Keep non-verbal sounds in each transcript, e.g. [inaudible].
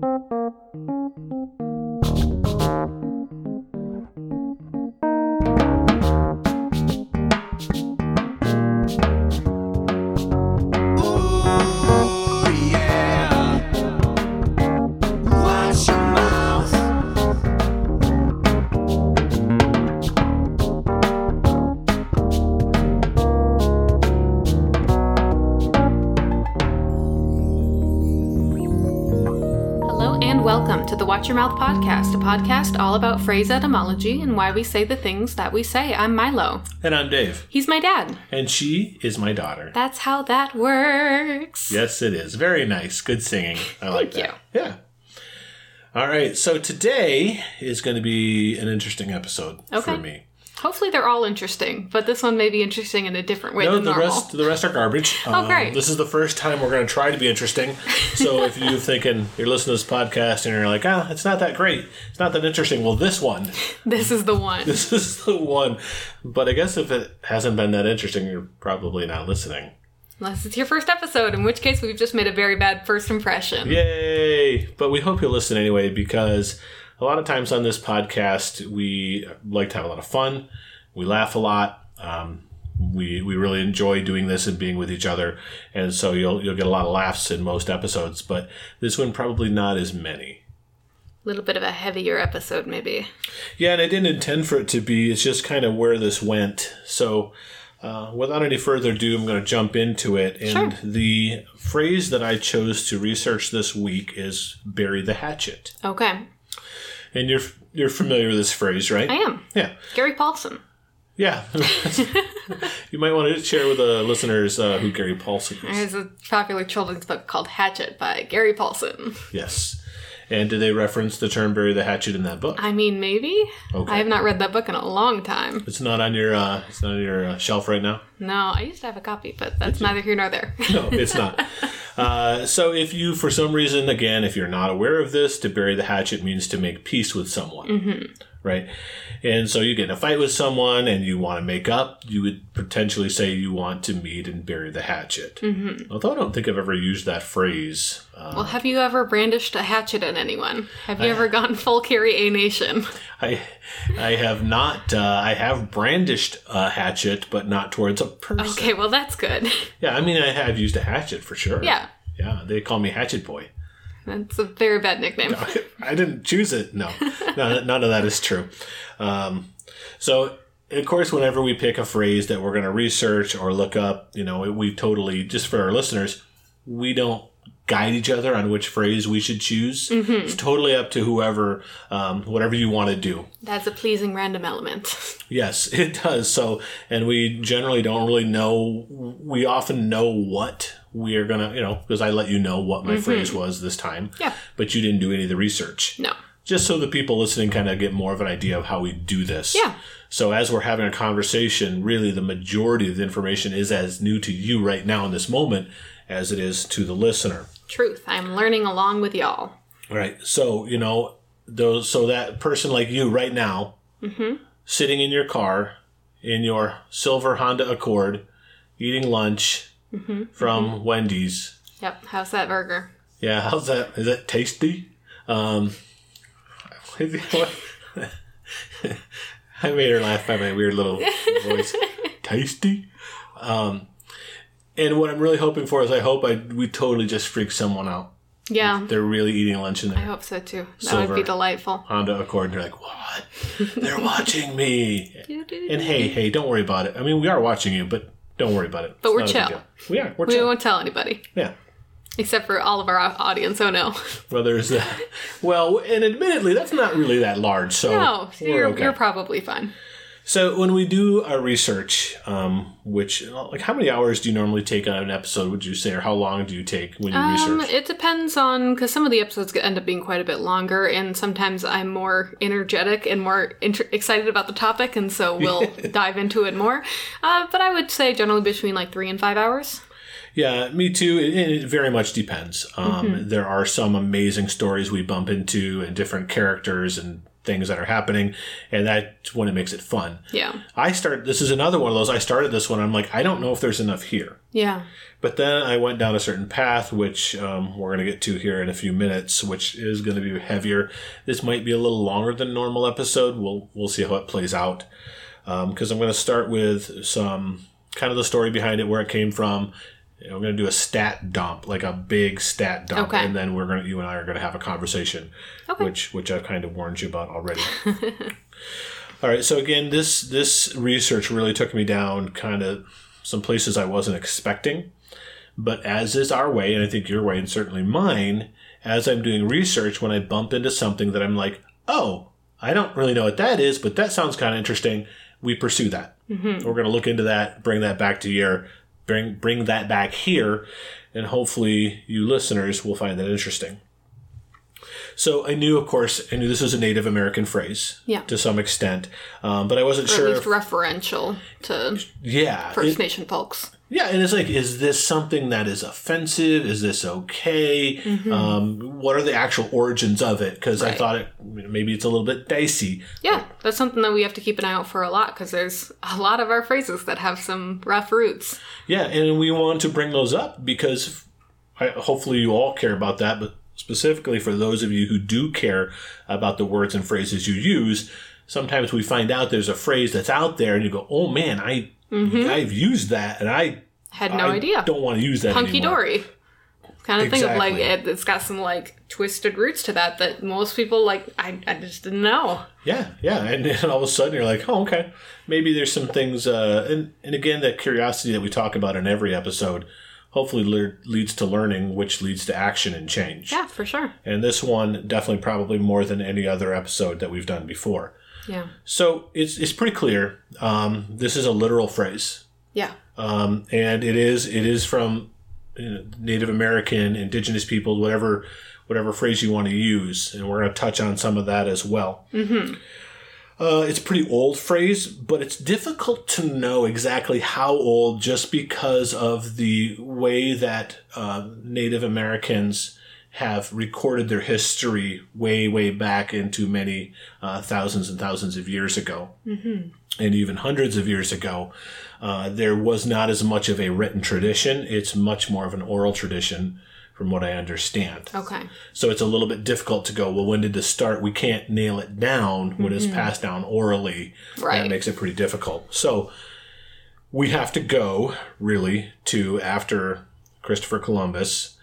Thank you. Watch Your Mouth podcast, a podcast all about phrase etymology and why we say the things that we say. I'm Milo. And I'm Dave. He's my dad. And she is my daughter. That's how that works. Yes, it is. Very nice. Good singing. I like Thank that. Yeah. All right. So today is going to be an interesting episode Okay. for me. Hopefully they're all interesting, but this one may be interesting in a different way No, than the normal. rest the rest are garbage. Oh, great. This is the first time we're going to try to be interesting. [laughs] So if you're thinking you're listening to this podcast and you're like, ah, it's not that great, it's not that interesting. Well, this one, [laughs] This is the one. this is the one. But I guess if it hasn't been that interesting, you're probably not listening. Unless it's your first episode, in which case we've just made a very bad first impression. Yay! But we hope you'll listen anyway because a lot of times on this podcast we like to have a lot of fun. We laugh a lot. Um, we we really enjoy doing this and being with each other, and so you'll you'll get a lot of laughs in most episodes. But this one probably not as many. A little bit of a heavier episode, maybe. Yeah, and I didn't intend for it to be. It's just kind of where this went. So, uh, without any further ado, I'm going to jump into it. And Sure. the phrase that I chose to research this week is "bury the hatchet." Okay. And you're you're familiar with this phrase, right? I am. Yeah, Gary Paulsen. yeah. [laughs] [laughs] you might want to share with the listeners uh, who Gary Paulsen is. There's a popular children's book called Hatchet by Gary Paulsen. Yes. And do they reference the term "bury the hatchet" in that book? I mean, maybe. Okay. I have not read that book in a long time. It's not on your uh, it's not on your uh, shelf right now. No, I used to have a copy, but that's neither here nor there. [laughs] No, it's not. [laughs] Uh, so if you, for some reason, again, if you're not aware of this, to bury the hatchet means to make peace with someone, right? And so you get in a fight with someone and you want to make up, you would potentially say you want to meet and bury the hatchet. Mm-hmm. Although I don't think I've ever used that phrase. Uh, well, have you ever brandished a hatchet at anyone? Have you ever gone full Carrie A. Nation? [laughs] I, I have not. Uh, I have brandished a hatchet, but not towards a person. Okay, well, that's good. Yeah, I mean, I have used a hatchet for sure. Yeah. yeah. They call me Hatchet Boy. That's a very bad nickname. I didn't choose it. No, none, none of that is true. Um, so, of course, whenever we pick a phrase that we're going to research or look up, you know, we totally, just for our listeners, we don't guide each other on which phrase we should choose. It's totally up to whoever, um, whatever you want to do. That's a pleasing random element. [laughs] Yes, it does. So, and we generally don't really know, we often know what we are going to, you know, because I let you know what my mm-hmm. phrase was this time. Yeah. But you didn't do any of the research No. just so the people listening kind of get more of an idea of how we do this. Yeah. So as we're having a conversation, really the majority of the information is as new to you right now in this moment as it is to the listener. Truth. I'm learning along with y'all. Right. So, you know, those so that person like you right now, mm-hmm. sitting in your car in your silver Honda Accord, eating lunch from Wendy's. Yep. How's that burger? Yeah, how's that? Is it tasty? Um, [laughs] I made her laugh by my weird little voice. [laughs] tasty. Um, and what I'm really hoping for is I hope I we totally just freak someone out. Yeah. They're really eating lunch in there. I hope so too. That Silver. would be delightful. Honda Accord. And they're like, what? They're watching me. [laughs] And hey, hey, don't worry about it. I mean, we are watching you, but don't worry about it. But It's we're not a big chill. We are. We're We chill. won't tell anybody. Yeah. Except for all of our audience. Oh no. Well, there's that. Well, and admittedly, that's not really that large. So No, so you're, okay. you're probably fine. So when we do our research, um, which like how many hours do you normally take on an episode? Would you say, or how long do you take when you Um, research? it depends on because some of the episodes end up being quite a bit longer, and sometimes I'm more energetic and more inter- excited about the topic, and so [laughs] we'll dive into it more. Uh, but I would say generally between like three and five hours. Yeah, me too. It, it very much depends. Um, Mm-hmm. There are some amazing stories we bump into, and different characters and things that are happening, and that's when it makes it fun. Yeah. I start. This is another one of those. I started this one. I'm like, I don't know if there's enough here. Yeah. But then I went down a certain path, which um, we're going to get to here in a few minutes, which is going to be heavier. This might be a little longer than normal episode. We'll we'll see how it plays out. Because I'm going to start with some kind of the story behind it, where it came from. Know, I'm going to do a stat dump, like a big stat dump, Okay. and then we're going to you and I are going to have a conversation, Okay. which which I've kind of warned you about already. [laughs] All right, so again, this this research really took me down kind of some places I wasn't expecting. But as is our way, and I think your way, and certainly mine, as I'm doing research, when I bump into something that I'm like, oh, I don't really know what that is, but that sounds kind of interesting, we pursue that. Mm-hmm. We're going to look into that, bring that back to here, bring bring that back here, and hopefully you listeners will find that interesting. So I knew, of course, I knew this was a Native American phrase Yeah. to some extent, um, but I wasn't Or sure. at least if- referential to yeah, First it- Nation folks. Yeah, and it's like, is this something that is offensive? Is this okay? Um, what are the actual origins of it? Because I thought it maybe it's a little bit dicey. Yeah, that's something that we have to keep an eye out for a lot because there's a lot of our phrases that have some rough roots. Yeah, and we want to bring those up because I, hopefully you all care about that, but specifically for those of you who do care about the words and phrases you use, sometimes we find out there's a phrase that's out there and you go, "Oh man, I I've used that and I Had no I idea. don't want to use that Hunky anymore." dory. Kind of thing of like it, it's got some like twisted roots to that that most people like I, I just didn't know. Yeah, yeah, and then all of a sudden you're like, oh, okay, maybe there's some things, uh, and and again, that curiosity that we talk about in every episode, hopefully le- leads to learning, which leads to action and change. Yeah, for sure. And this one definitely probably more than any other episode that we've done before. Yeah. So it's it's pretty clear. Um, this is a literal phrase, Yeah. um, and it is it is from you know, Native American, Indigenous people, whatever whatever phrase you want to use, and we're going to touch on some of that as well. Mm-hmm. Uh, it's a pretty old phrase, but it's difficult to know exactly how old just because of the way that uh, Native Americans have recorded their history way, way back into many uh, thousands and thousands of years ago, mm-hmm. and even hundreds of years ago. Uh, there was not as much of a written tradition. It's much more of an oral tradition, from what I understand. Okay. So it's a little bit difficult to go, well, when did this start? We can't nail it down when it's passed down orally. Right. That makes it pretty difficult. So we have to go, really, to after Christopher Columbus.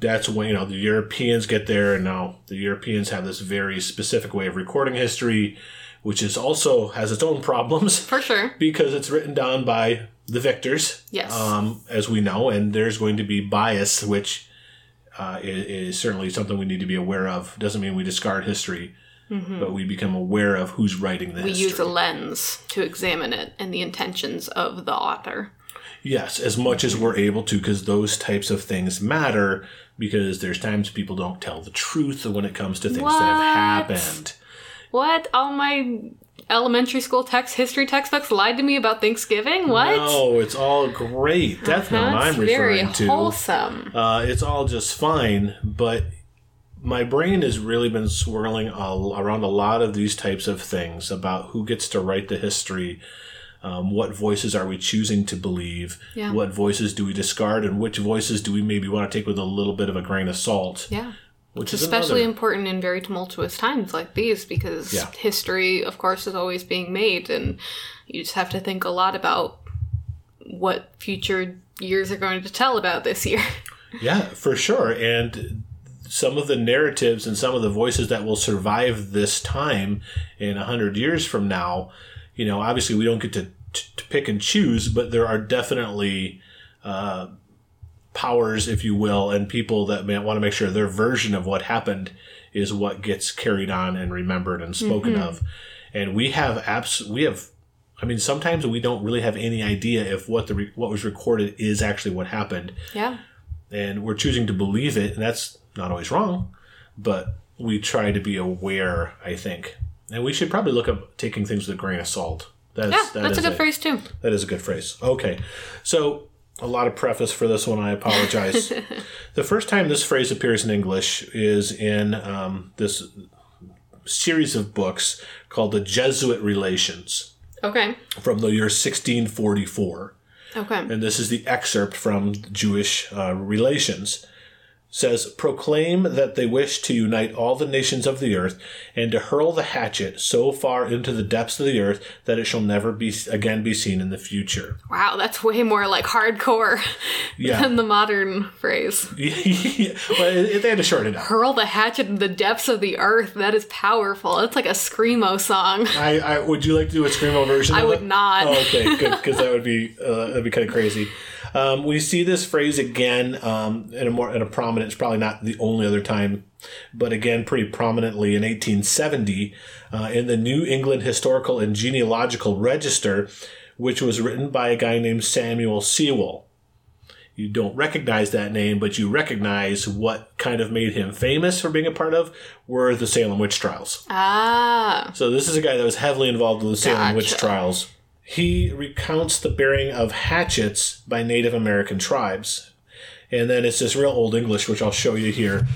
That's when, you know, the Europeans get there, and now the Europeans have this very specific way of recording history, which is also has its own problems For sure. [laughs] because it's written down by the victors, Yes. um, as we know, and there's going to be bias, which uh, is, is certainly something we need to be aware of. Doesn't mean we discard history, but we become aware of who's writing the We history. use a lens to examine it and the intentions of the author. yes, as much as we're able to, because those types of things matter. Because there's times people don't tell the truth when it comes to things that have happened. What? All my elementary school text history textbooks lied to me about Thanksgiving? What? No, it's all great. That's not what I'm very referring to. wholesome. Uh, it's all just fine, but my brain has really been swirling all around a lot of these types of things about who gets to write the history. Um, what voices are we choosing to believe? Yeah. What voices do we discard, and which voices do we maybe want to take with a little bit of a grain of salt? Yeah. Which is Especially another- important in very tumultuous times like these because Yeah. history, of course, is always being made, and you just have to think a lot about what future years are going to tell about this year. [laughs] Yeah, for sure. And some of the narratives and some of the voices that will survive this time in a hundred years from now, you know, obviously we don't get to, to pick and choose, but there are definitely uh, powers, if you will, and people that may want to make sure their version of what happened is what gets carried on and remembered and spoken of. And we have apps, we have. I mean, sometimes we don't really have any idea if what the re- what was recorded is actually what happened yeah. and we're choosing to believe it, and that's not always wrong, but we try to be aware, I think. And we should probably look up taking things with a grain of salt. That's, Yeah, that that's a is good phrase too. That is a good phrase. Okay. So, a lot of preface for this one. I apologize. [laughs] the first time this phrase appears in English is in um, this series of books called the Jesuit Relations Okay. from the year 1644 Okay. and this is the excerpt from Jesuit uh, Relations. Says, proclaim that they wish to unite all the nations of the earth and to hurl the hatchet so far into the depths of the earth that it shall never be again be seen in the future. Wow, that's way more like hardcore [laughs] Yeah. than the modern phrase. [laughs] well, they had to shorten it up. Hurl the hatchet in the depths of the earth. That is powerful. It's like a screamo song. [laughs] I, I would you like to do a screamo version? I would it? not. Oh, okay, good, because that would be uh, that'd be kind of crazy. Um, we see this phrase again um, in a more in a prominent. It's probably not the only other time, but again, pretty prominently in 1870 uh, in the New England Historical and Genealogical Register, which was written by a guy named Samuel Sewall. You don't recognize that name, but you recognize what kind of made him famous for being a part of were the Salem witch trials. Ah. So this is a guy that was heavily involved in the Salem witch trials. He recounts the bearing of hatchets by Native American tribes. And then it's this real old English, which I'll show you here.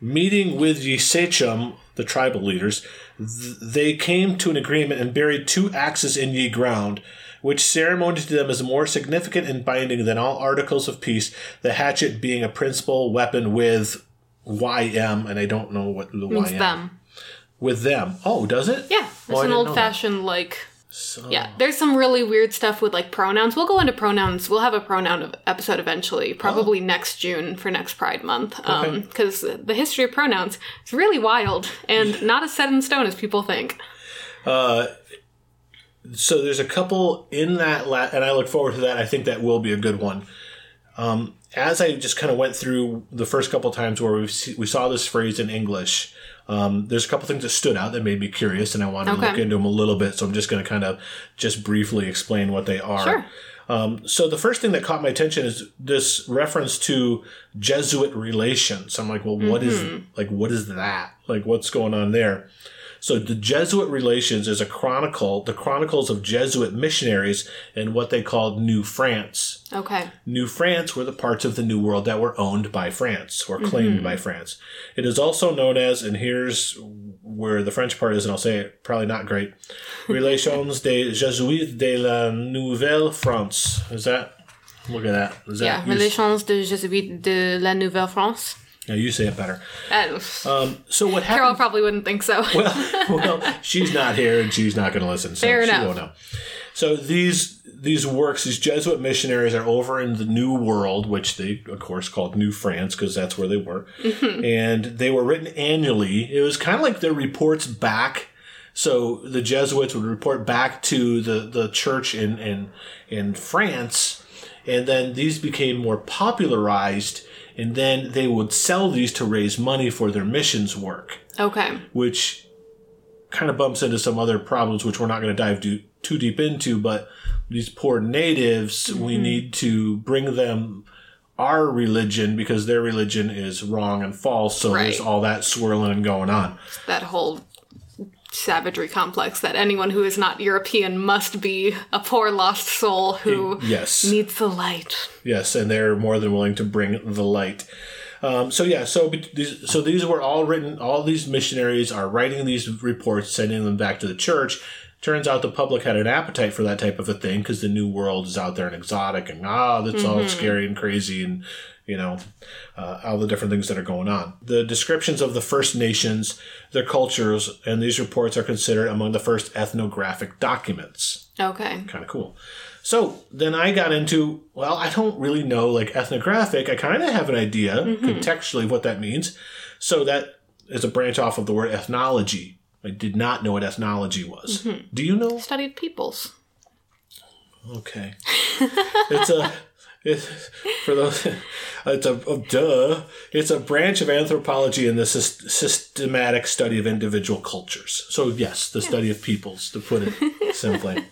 Meeting with ye Sachem, the tribal leaders, th- they came to an agreement and buried two axes in ye ground, which ceremony to them is more significant and binding than all articles of peace, the hatchet being a principal weapon with YM, and I don't know what the Means YM them. with them. Oh, does it? Yeah. It's Oh, an old fashioned, like. So, Yeah, there's some really weird stuff with like pronouns. We'll go into pronouns. We'll have a pronoun episode eventually, probably next June for next Pride Month. Okay. Because the history of pronouns is really wild and not as set in stone as people think. Uh, so there's a couple in that, la- and I look forward to that. I think that will be a good one. Um, as I just kind of went through the first couple times where we we saw this phrase in English, um, there's a couple things that stood out that made me curious, and I wanted to look into them a little bit. So I'm just going to kind of just briefly explain what they are. Sure. Um, so the first thing that caught my attention is this reference to Jesuit relations. I'm like, well, what is like what is that? Like, what's going on there? So the Jesuit relations is a chronicle, the chronicles of Jesuit missionaries in what they called New France. Okay. New France were the parts of the New World that were owned by France or claimed mm-hmm. by France. It is also known as, and here's where the French part is, and I'll say it probably not great, [laughs] Relations des Jésuites de la Nouvelle France. Is that? Look at that. Is that Yeah, you, Relations de Jésuites de la Nouvelle-France. Yeah, you say it better. Uh, Um, so what happened? Carol probably wouldn't think so. well, [laughs] well, she's not here and she's not going to listen, so Fair she enough. won't know. So these these works, these Jesuit missionaries are over in the New World, which they of course called New France because that's where they were, Mm-hmm. and they were written annually. It was kind of like their reports back. So the Jesuits would report back to the the church in in in France, and then these became more popularized. And then they would sell these to raise money for their missions work okay. which kind of bumps into some other problems, which we're not going to dive do, too deep into. But these poor natives, we mm-hmm. need to bring them our religion because their religion is wrong and false. So there's all that swirling and going on. That whole savagery complex that anyone who is not European must be a poor lost soul who Yes. needs the light. Yes, and they're more than willing to bring the light. Um, so yeah, so so these were all written. All these missionaries are writing these reports, sending them back to the church. Turns out the public had an appetite for that type of a thing because the new world is out there and exotic and ah, that's all scary and crazy and you know uh, all the different things that are going on. The descriptions of the First Nations, their cultures, and these reports are considered among the first ethnographic documents Okay. kind of cool. So then I got into, well, I don't really know like ethnographic. I kind of have an idea contextually of what that means. So that is a branch off of the word ethnology. I did not know what ethnology was. Do you know? Studied peoples. Okay. [laughs] it's a for those it's a oh, duh. It's a branch of anthropology in the sys- systematic study of individual cultures. So yes, the study of peoples, to put it [laughs] simply.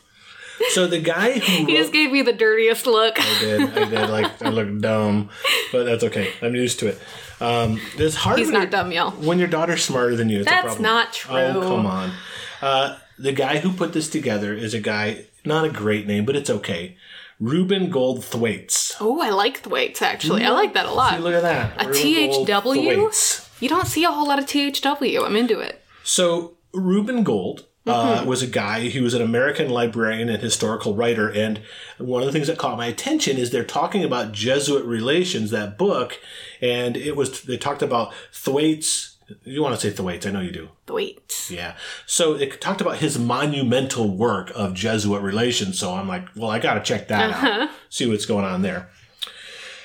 So the guy who He wrote, just gave me the dirtiest look. I did, I did, like I looked dumb, but that's okay. I'm used to it. Um, it's hard. He's when not dumb, y'all. when your daughter's smarter than you. It's a That's problem. not true. Oh, come on. Uh, the guy who put this together is a guy, not a great name, but it's okay. Reuben Gold Thwaites. Oh, I like Thwaites actually. I like that a See, lot. look at that. A Reuben THW? You don't see a whole lot of THW. I'm into it. So Reuben Gold uh, was a guy, who was an American librarian and historical writer. And one of the things that caught my attention is they're talking about Jesuit relations, that book. And it was, they talked about Thwaites. You want to say Thwaites, I know you do. Thwaites. Yeah. So it talked about his monumental work of Jesuit relations. So I'm like, well, I got to check that out, uh-huh. see what's going on there.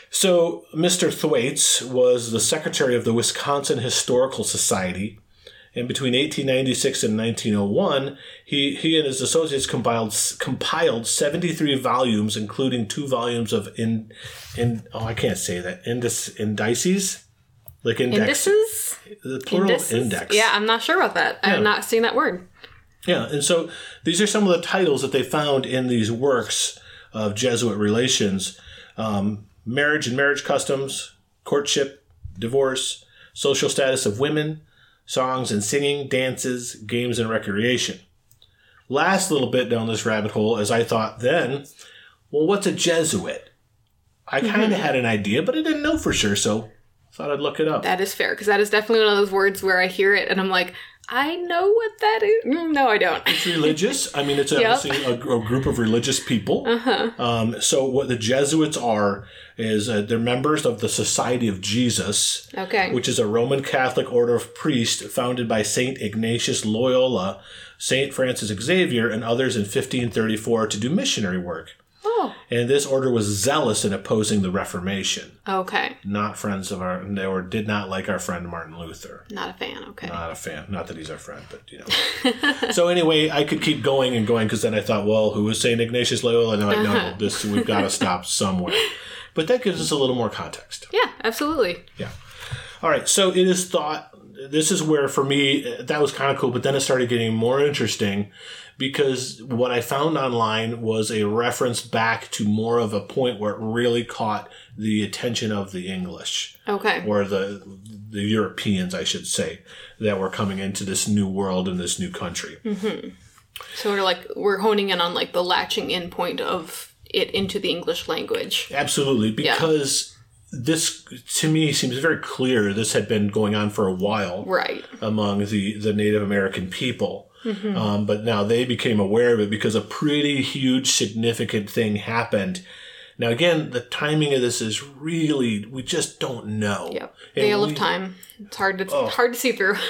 So Mr. Thwaites was the secretary of the Wisconsin Historical Society. And between 1896 and 1901, he, he and his associates compiled compiled 73 volumes, including two volumes of in in oh I can't say that indices, like index, Indices? the plural Indices? index. Yeah, I'm not sure about that. Yeah. I've not seen that word. Yeah, and so these are some of the titles that they found in these works of Jesuit relations um, marriage and marriage customs, courtship, divorce, social status of women, songs and singing, dances, games and recreation. Last little bit down this rabbit hole, as I thought then, well, what's a Jesuit? I kind of had an idea, but I didn't know for sure, so thought I'd look it up. That is fair because that is definitely one of those words where I hear it and I'm like, I know what that is. Mm, No, I don't. It's religious. I mean, it's [laughs] Yep. a, a group of religious people. Uh Um, so, what the Jesuits are is uh, they're members of the Society of Jesus, Okay. which is a Roman Catholic order of priests founded by Saint Ignatius Loyola, Saint Francis Xavier, and others in 1534 to do missionary work. Oh, And this order was zealous in opposing the Reformation. okay. Not friends of our, they were did not like our friend Martin Luther. Not a fan. Okay. Not a fan. Not that he's our friend, but you know. [laughs] so anyway, I could keep going and going because then I thought, well, who was Saint Ignatius Loyola? And I'm like, no, this we've got to stop [laughs] somewhere. But that gives us a little more context. yeah, absolutely. Yeah. All right. So it is thought. This is where for me that was kind of cool, but then it started getting more interesting because what I found online was a reference back to more of a point where it really caught the attention of the English Okay. or the the Europeans, I should say, that were coming into this new world and this new country. Mm-hmm. So we're like we're honing in on like the latching in point of it into the English language. Absolutely, because this to me seems very clear. This had been going on for a while Right. among the the Native American people. Um, but now they became aware of it because a pretty huge, significant thing happened. Now, again, the timing of this is really, we just don't know. Yep. Veil Oh. of time. It's hard to hard to see through. [laughs]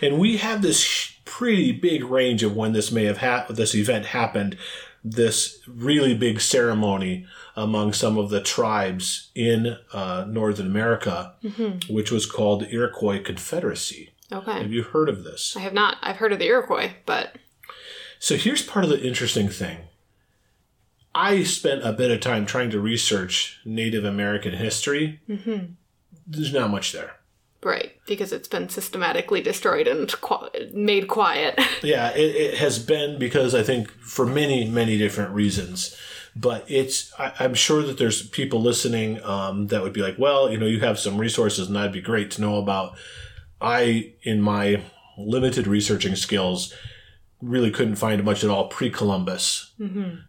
And we have this pretty big range of when this may have happened, this event happened, this really big ceremony among some of the tribes in uh, Northern America, which was called the Iroquois Confederacy. Okay. Have you heard of this? I have not. I've heard of the Iroquois, but So here's part of the interesting thing. I spent a bit of time trying to research Native American history. Mm-hmm. There's not much there. right because it's been systematically destroyed and qu- made quiet. [laughs] Yeah, it, it has been because I think for many, many different reasons. But it's, I, I'm sure that there's people listening um, that would be like, well, you know, you have some resources and that'd be great to know about. I, in my limited researching skills, really couldn't find much at all pre Columbus.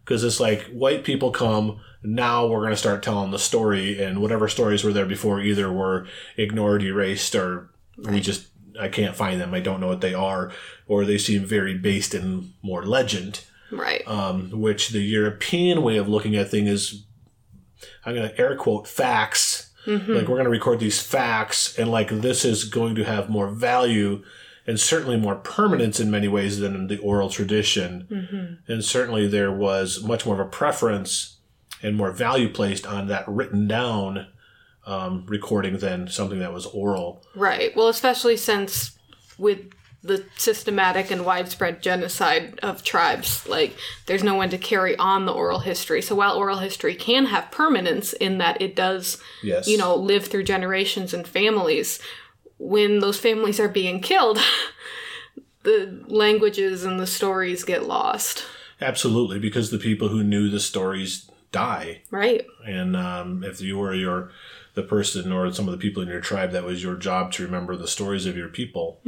Because it's like white people come, now we're going to start telling the story, and whatever stories were there before either were ignored, erased, or we just, I can't find them. I don't know what they are, or they seem very based in more legend right. um, which the European way of looking at things is, I'm going to air quote facts. Like we're going to record these facts, and like this is going to have more value and certainly more permanence in many ways than in the oral tradition. And certainly there was much more of a preference and more value placed on that written down um, recording than something that was oral. Right. Well, especially since with the systematic and widespread genocide of tribes, like there's no one to carry on the oral history. So while oral history can have permanence in that it does, Yes. you know, live through generations and families, when those families are being killed, [laughs] the languages and the stories get lost. Absolutely, because the people who knew the stories die. Right. and um, if you were your the person or some of the people in your tribe that was your job to remember the stories of your people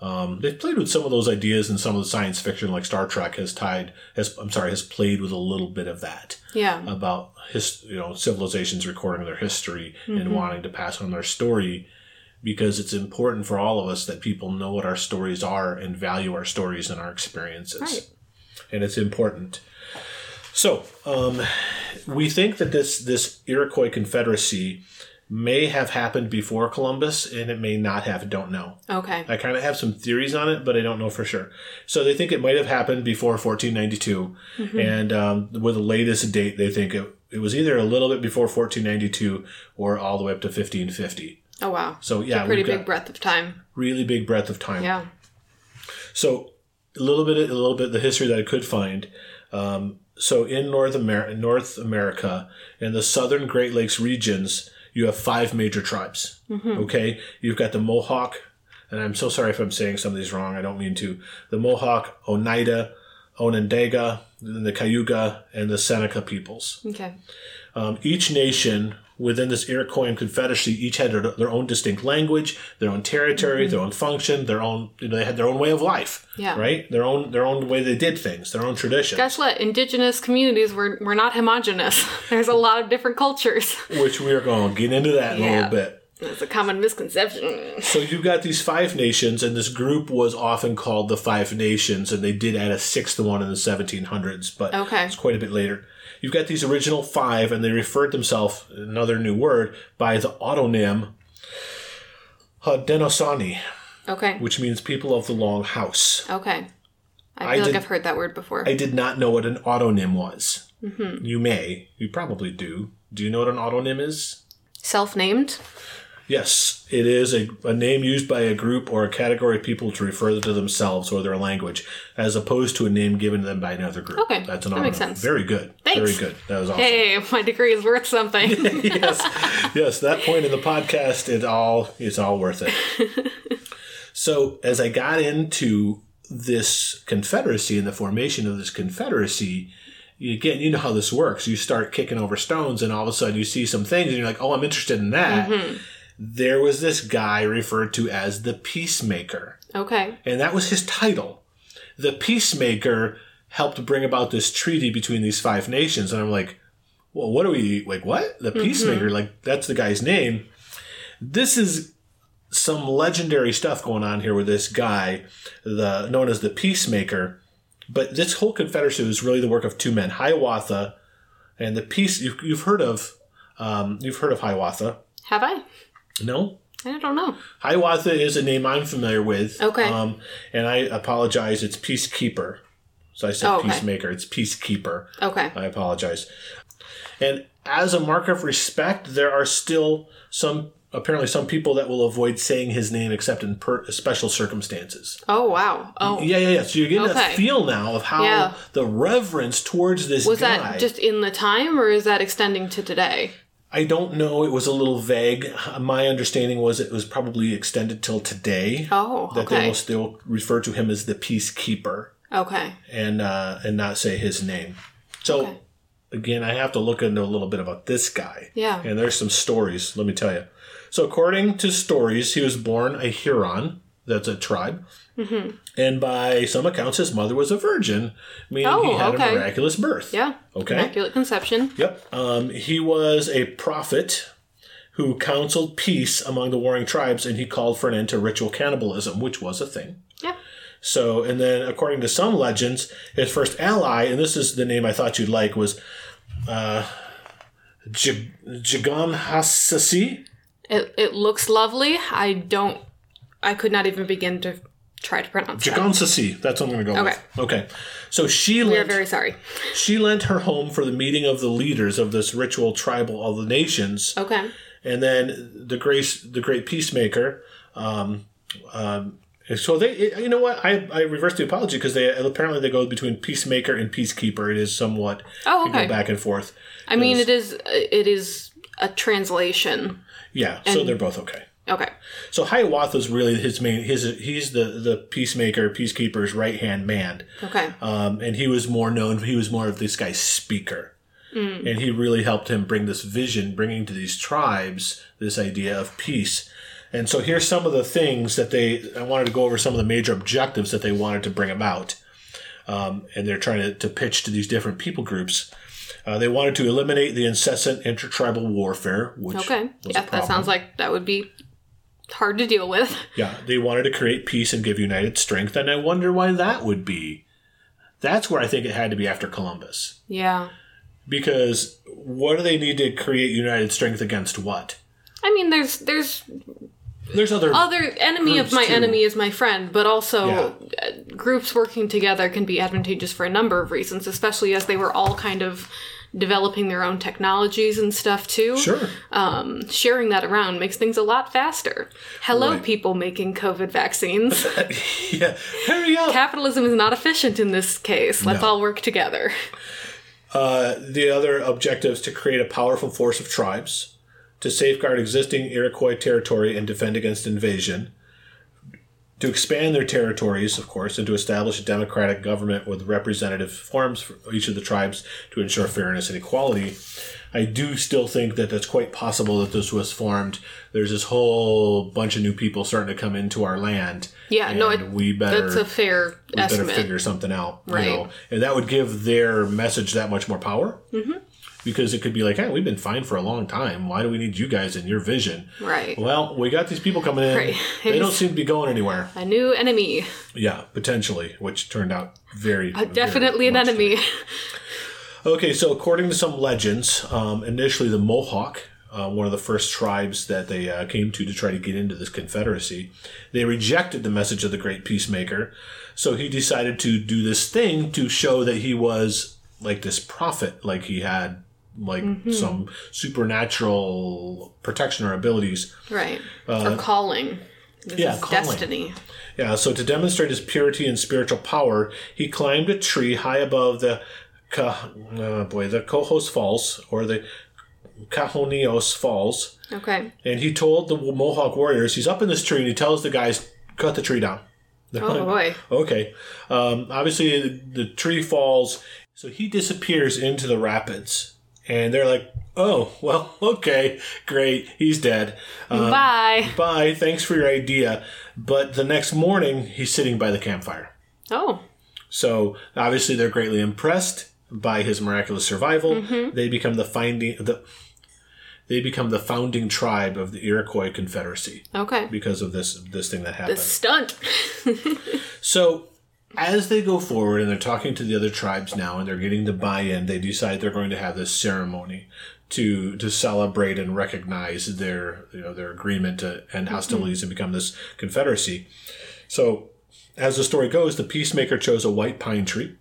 um, they've played with some of those ideas in some of the science fiction like star trek has tied has i'm sorry has played with a little bit of that Yeah. about his you know civilizations recording their history and wanting to pass on their story because it's important for all of us that people know what our stories are and value our stories and our experiences. Right. And it's important. So, um, we think that this this Iroquois Confederacy may have happened before Columbus, and it may not have. Don't know. Okay. I kind of have some theories on it, but I don't know for sure. So they think it might have happened before 1492, and um, with the latest date, they think it, it was either a little bit before 1492 or all the way up to 1550. Oh wow. So yeah, Pretty big breadth of time. really big breadth of time. Yeah. So a little bit, a little bit the history that I could find. Um, so in North America, North America, in the southern Great Lakes regions, you have five major tribes. Okay, you've got the Mohawk, and I'm so sorry if I'm saying some of these wrong. I don't mean to. The Mohawk, Oneida, Onondaga, then the Cayuga, and the Seneca peoples. Okay. Um, each nation within this Iroquois Confederacy each had their, their own distinct language, their own territory, mm-hmm. their own function, their own you know they had their own way of life. Yeah. Right. Their own their own way they did things, their own tradition, Guess what? Indigenous communities were were not homogenous. [laughs] There's a lot of different cultures. [laughs] which we are going to get into that in a little bit. It's a common misconception. So you've got these five nations, and this group was often called the Five Nations, and they did add a sixth one in the 1700s, but Okay. it's quite a bit later. You've got these original five, and they referred themselves, another new word, by the autonym Haudenosaunee, Okay. which means people of the long house. Okay. I I feel like did- I've heard that word before. I did not know what an autonym was. Mm-hmm. You may. You probably do. Do you know what an autonym is? Self-named. Yes, it is a, a name used by a group or a category of people to refer to themselves or their language, as opposed to a name given to them by another group. Okay, that's an that makes sense. Very good. Thanks. Very good. That was awesome. Hey, my degree is worth something. [laughs] yes, yes. That point in the podcast, it all it's all worth it. [laughs] so as I got into this confederacy and the formation of this confederacy, you- again, you know how this works. You start kicking over stones, and all of a sudden you see some things, and you're like, "Oh, I'm interested in that." Mm-hmm. There was this guy referred to as the peacemaker, okay. and that was his title. The peacemaker helped bring about this treaty between these five nations, and I'm like, well, what are we like? What the peacemaker? Like that's the guy's name. This is some legendary stuff going on here with this guy, the known as the peacemaker. But this whole confederacy was really the work of two men, Hiawatha, and the peace. You've, you've heard of, um, you've heard of Hiawatha, Have I? No? I don't know. Hiawatha is a name I'm familiar with. Okay. Um, and I apologize. It's peacekeeper. So I said Oh, okay. peacemaker. It's peacekeeper. Okay. I apologize. And as a mark of respect, there are still some apparently some people that will avoid saying his name except in per, special circumstances. Oh wow. Oh. Yeah, yeah, yeah. So you're getting that Okay. feel now of how Yeah. the reverence towards this Was guy. that just in the time, or is that extending to today? I don't know. It was a little vague. My understanding was it was probably extended till today. Oh, That they will still refer to him as the peacekeeper Okay. and uh, and not say his name. So Okay. again, I have to look into a little bit about this guy. Yeah. And there's some stories, let me tell you. So, according to stories, he was born a Huron. That's a tribe. Mm-hmm. And by some accounts, his mother was a virgin, meaning he Oh, had okay. a miraculous birth. Yeah. Okay. Immaculate conception. Yep. Um, he was a prophet who counseled peace among the warring tribes, and he called for an end to ritual cannibalism, which was a thing. Yeah. So, and then according to some legends, his first ally, and this is the name I thought you'd like, was uh, J- Jagan Hassasi. It it looks lovely. I don't. I could not even begin to try to pronounce that. Jagan That's what I'm going to go Okay. with. Okay. So she We are lent, very sorry. she lent her home for the meeting of the leaders of this ritual tribal of the nations. Okay. and then the grace the great peacemaker um, um, so they you know what i, I reversed the apology because they apparently they go between peacemaker and peacekeeper it is somewhat Oh, okay. back and forth I mean, it is it is a translation. yeah so they're both okay Okay. so hiawatha's really his main his he's the the peacemaker peacekeeper's right hand man. Okay. um, and he was more known he was more of this guy's speaker. And he really helped him bring this vision bringing to these tribes this idea of peace. And so here's some of the things that they i wanted to go over some of the major objectives that they wanted to bring about. Um, and they're trying to, to pitch to these different people groups. Uh, they wanted to eliminate the incessant intertribal warfare which Okay. Yeah, that sounds like that would be hard to deal with. [laughs] Yeah, they wanted to create peace and give united strength, and I wonder why that would be. That's where I think it had to be after Columbus. Yeah. Because what do they need to create united strength against what? I mean, there's there's There's other other enemy of my too. enemy is my friend, but also Yeah. uh, groups working together can be advantageous for a number of reasons, especially as they were all kind of developing their own technologies and stuff too. Sure. Um, sharing that around makes things a lot faster. Hello, Right. people making COVID vaccines. [laughs] yeah. Hurry up. Capitalism is not efficient in this case. Let's No. all work together. Uh, the other objective is to create a powerful force of tribes, to safeguard existing Iroquois territory and defend against invasion, to expand their territories, of course, and to establish a democratic government with representative forms for each of the tribes to ensure fairness and equality. I do still think that that's quite possible that this was formed. There's this whole bunch of new people starting to come into our land. Yeah, no, it- we better That's a fair we better figure something out, Right. You know? And that would give their message that much more power. Mm-hmm. Because it could be like, hey, we've been fine for a long time. Why do we need you guys in your vision? Right. Well, we got these people coming in. Right. They [laughs] don't seem to be going anywhere. A new enemy. Yeah, potentially, which turned out very Uh, Definitely an very much enemy. Okay, so according to some legends, um, initially the Mohawk, uh, one of the first tribes that they uh, came to to try to get into this confederacy, they rejected the message of the great peacemaker. So he decided to do this thing to show that he was like this prophet, like he had like some supernatural protection or abilities. right. or calling. This Uh, yeah, is calling. destiny. Yeah, so to demonstrate his purity and spiritual power, he climbed a tree high above the Ka, oh boy, the Cohoes Falls or the Cajonios Falls, Okay. and he told the Mohawk warriors he's up in this tree, and he tells the guys cut the tree down. They're [laughs] Oh like, boy. Okay. Um, obviously, the, the tree falls, so he disappears into the rapids, and they're like, "Oh, well, okay, great, he's dead." Um, Bye. Bye. Thanks for your idea. But the next morning, he's sitting by the campfire. Oh. So obviously, they're greatly impressed by his miraculous survival. They become the finding the. They become the founding tribe of the Iroquois Confederacy Okay. because of this this thing that The happened. stunt. [laughs] So as they go forward and they're talking to the other tribes now and they're getting the buy-in, they decide they're going to have this ceremony to to celebrate and recognize their you know their agreement to end hostilities and mm-hmm. become this confederacy. So as the story goes, the peacemaker chose a white pine tree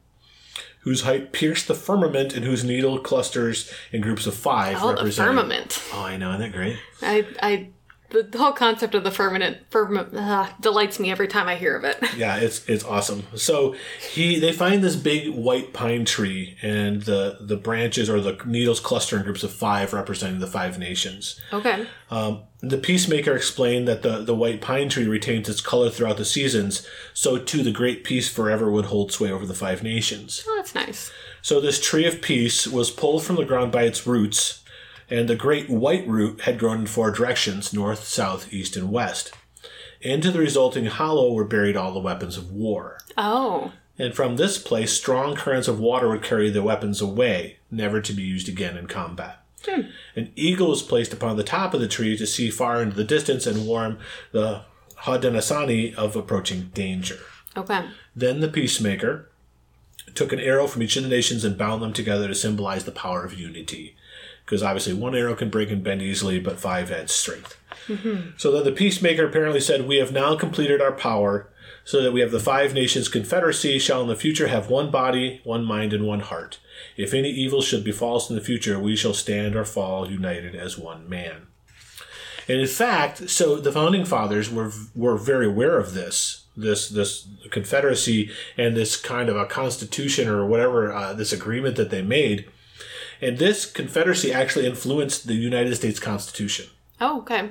whose height pierced the firmament and whose needle clusters in groups of five Oh, the representing- firmament. Oh, I know, isn't that great? I, I, the, the whole concept of the firmament, firmament uh, delights me every time I hear of it. [laughs] Yeah, it's it's awesome. So he they find this big white pine tree, and the the branches or the needles cluster in groups of five, representing the five nations. Okay. Um, the peacemaker explained that the the white pine tree retains its color throughout the seasons, so too the great peace forever would hold sway over the five nations. Oh, that's nice. So this tree of peace was pulled from the ground by its roots, and the great white root had grown in four directions north, south, east, and west. Into the resulting hollow were buried all the weapons of war. Oh. And from this place, strong currents of water would carry the weapons away, never to be used again in combat. Hmm. An eagle was placed upon the top of the tree to see far into the distance and warn the Haudenosaunee of approaching danger. Okay. Then the peacemaker took an arrow from each of the nations and bound them together to symbolize the power of unity. Because obviously one arrow can break and bend easily, but five adds strength. So then the peacemaker apparently said, We have now completed our power, so that we have the five nations confederacy shall in the future have one body, one mind, and one heart. If any evil should befall us in the future, we shall stand or fall united as one man. And in fact, so the founding fathers were were very aware of this, this this confederacy and this kind of a constitution or whatever uh, this agreement that they made. And this confederacy actually influenced the United States Constitution. Oh, okay.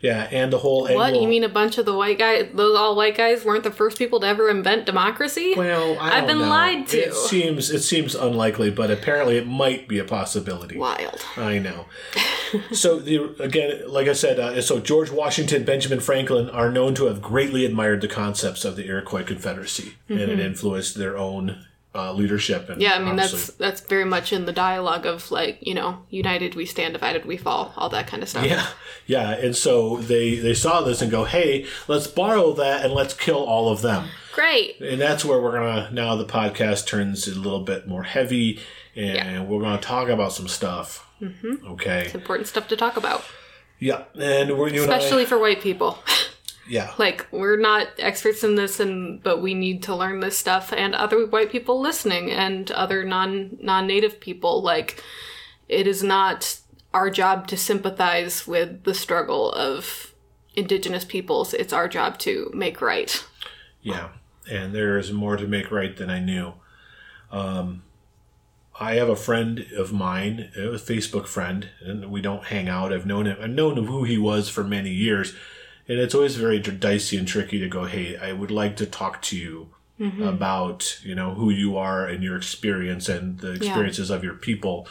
Yeah, and the whole What you mean? A bunch of the white guys, those all white guys, weren't the first people to ever invent democracy? Well, I I've been know. lied to. It seems it seems unlikely, but apparently it might be a possibility. Wild. I know. [laughs] so the again, like I said, uh, so George Washington, Benjamin Franklin are known to have greatly admired the concepts of the Iroquois Confederacy, and Mm-hmm. it influenced their own uh, leadership. And Yeah, I mean obviously- that's that's very much in the dialogue of like you know, united we stand, divided we fall, all that kind of stuff. Yeah, yeah, and so they they saw this and go, "Hey, let's borrow that and let's kill all of them." Great. And that's where we're gonna now the podcast turns a little bit more heavy, and we're gonna talk about some stuff. Mm-hmm. Okay. Important stuff to talk about, Yeah, and we're and I- especially for white people. [laughs] yeah, like we're not experts in this, and but we need to learn this stuff. And other white people listening, and other non non native people, like it is not our job to sympathize with the struggle of indigenous peoples. It's our job to make right. yeah, and there's more to make right than I knew. Um, I have a friend of mine, a Facebook friend, and we don't hang out. I've known him. I've known who he was for many years, and it's always very dicey and tricky to go. Hey, I would like to talk to you mm-hmm. about you know who you are and your experience and the experiences of your people.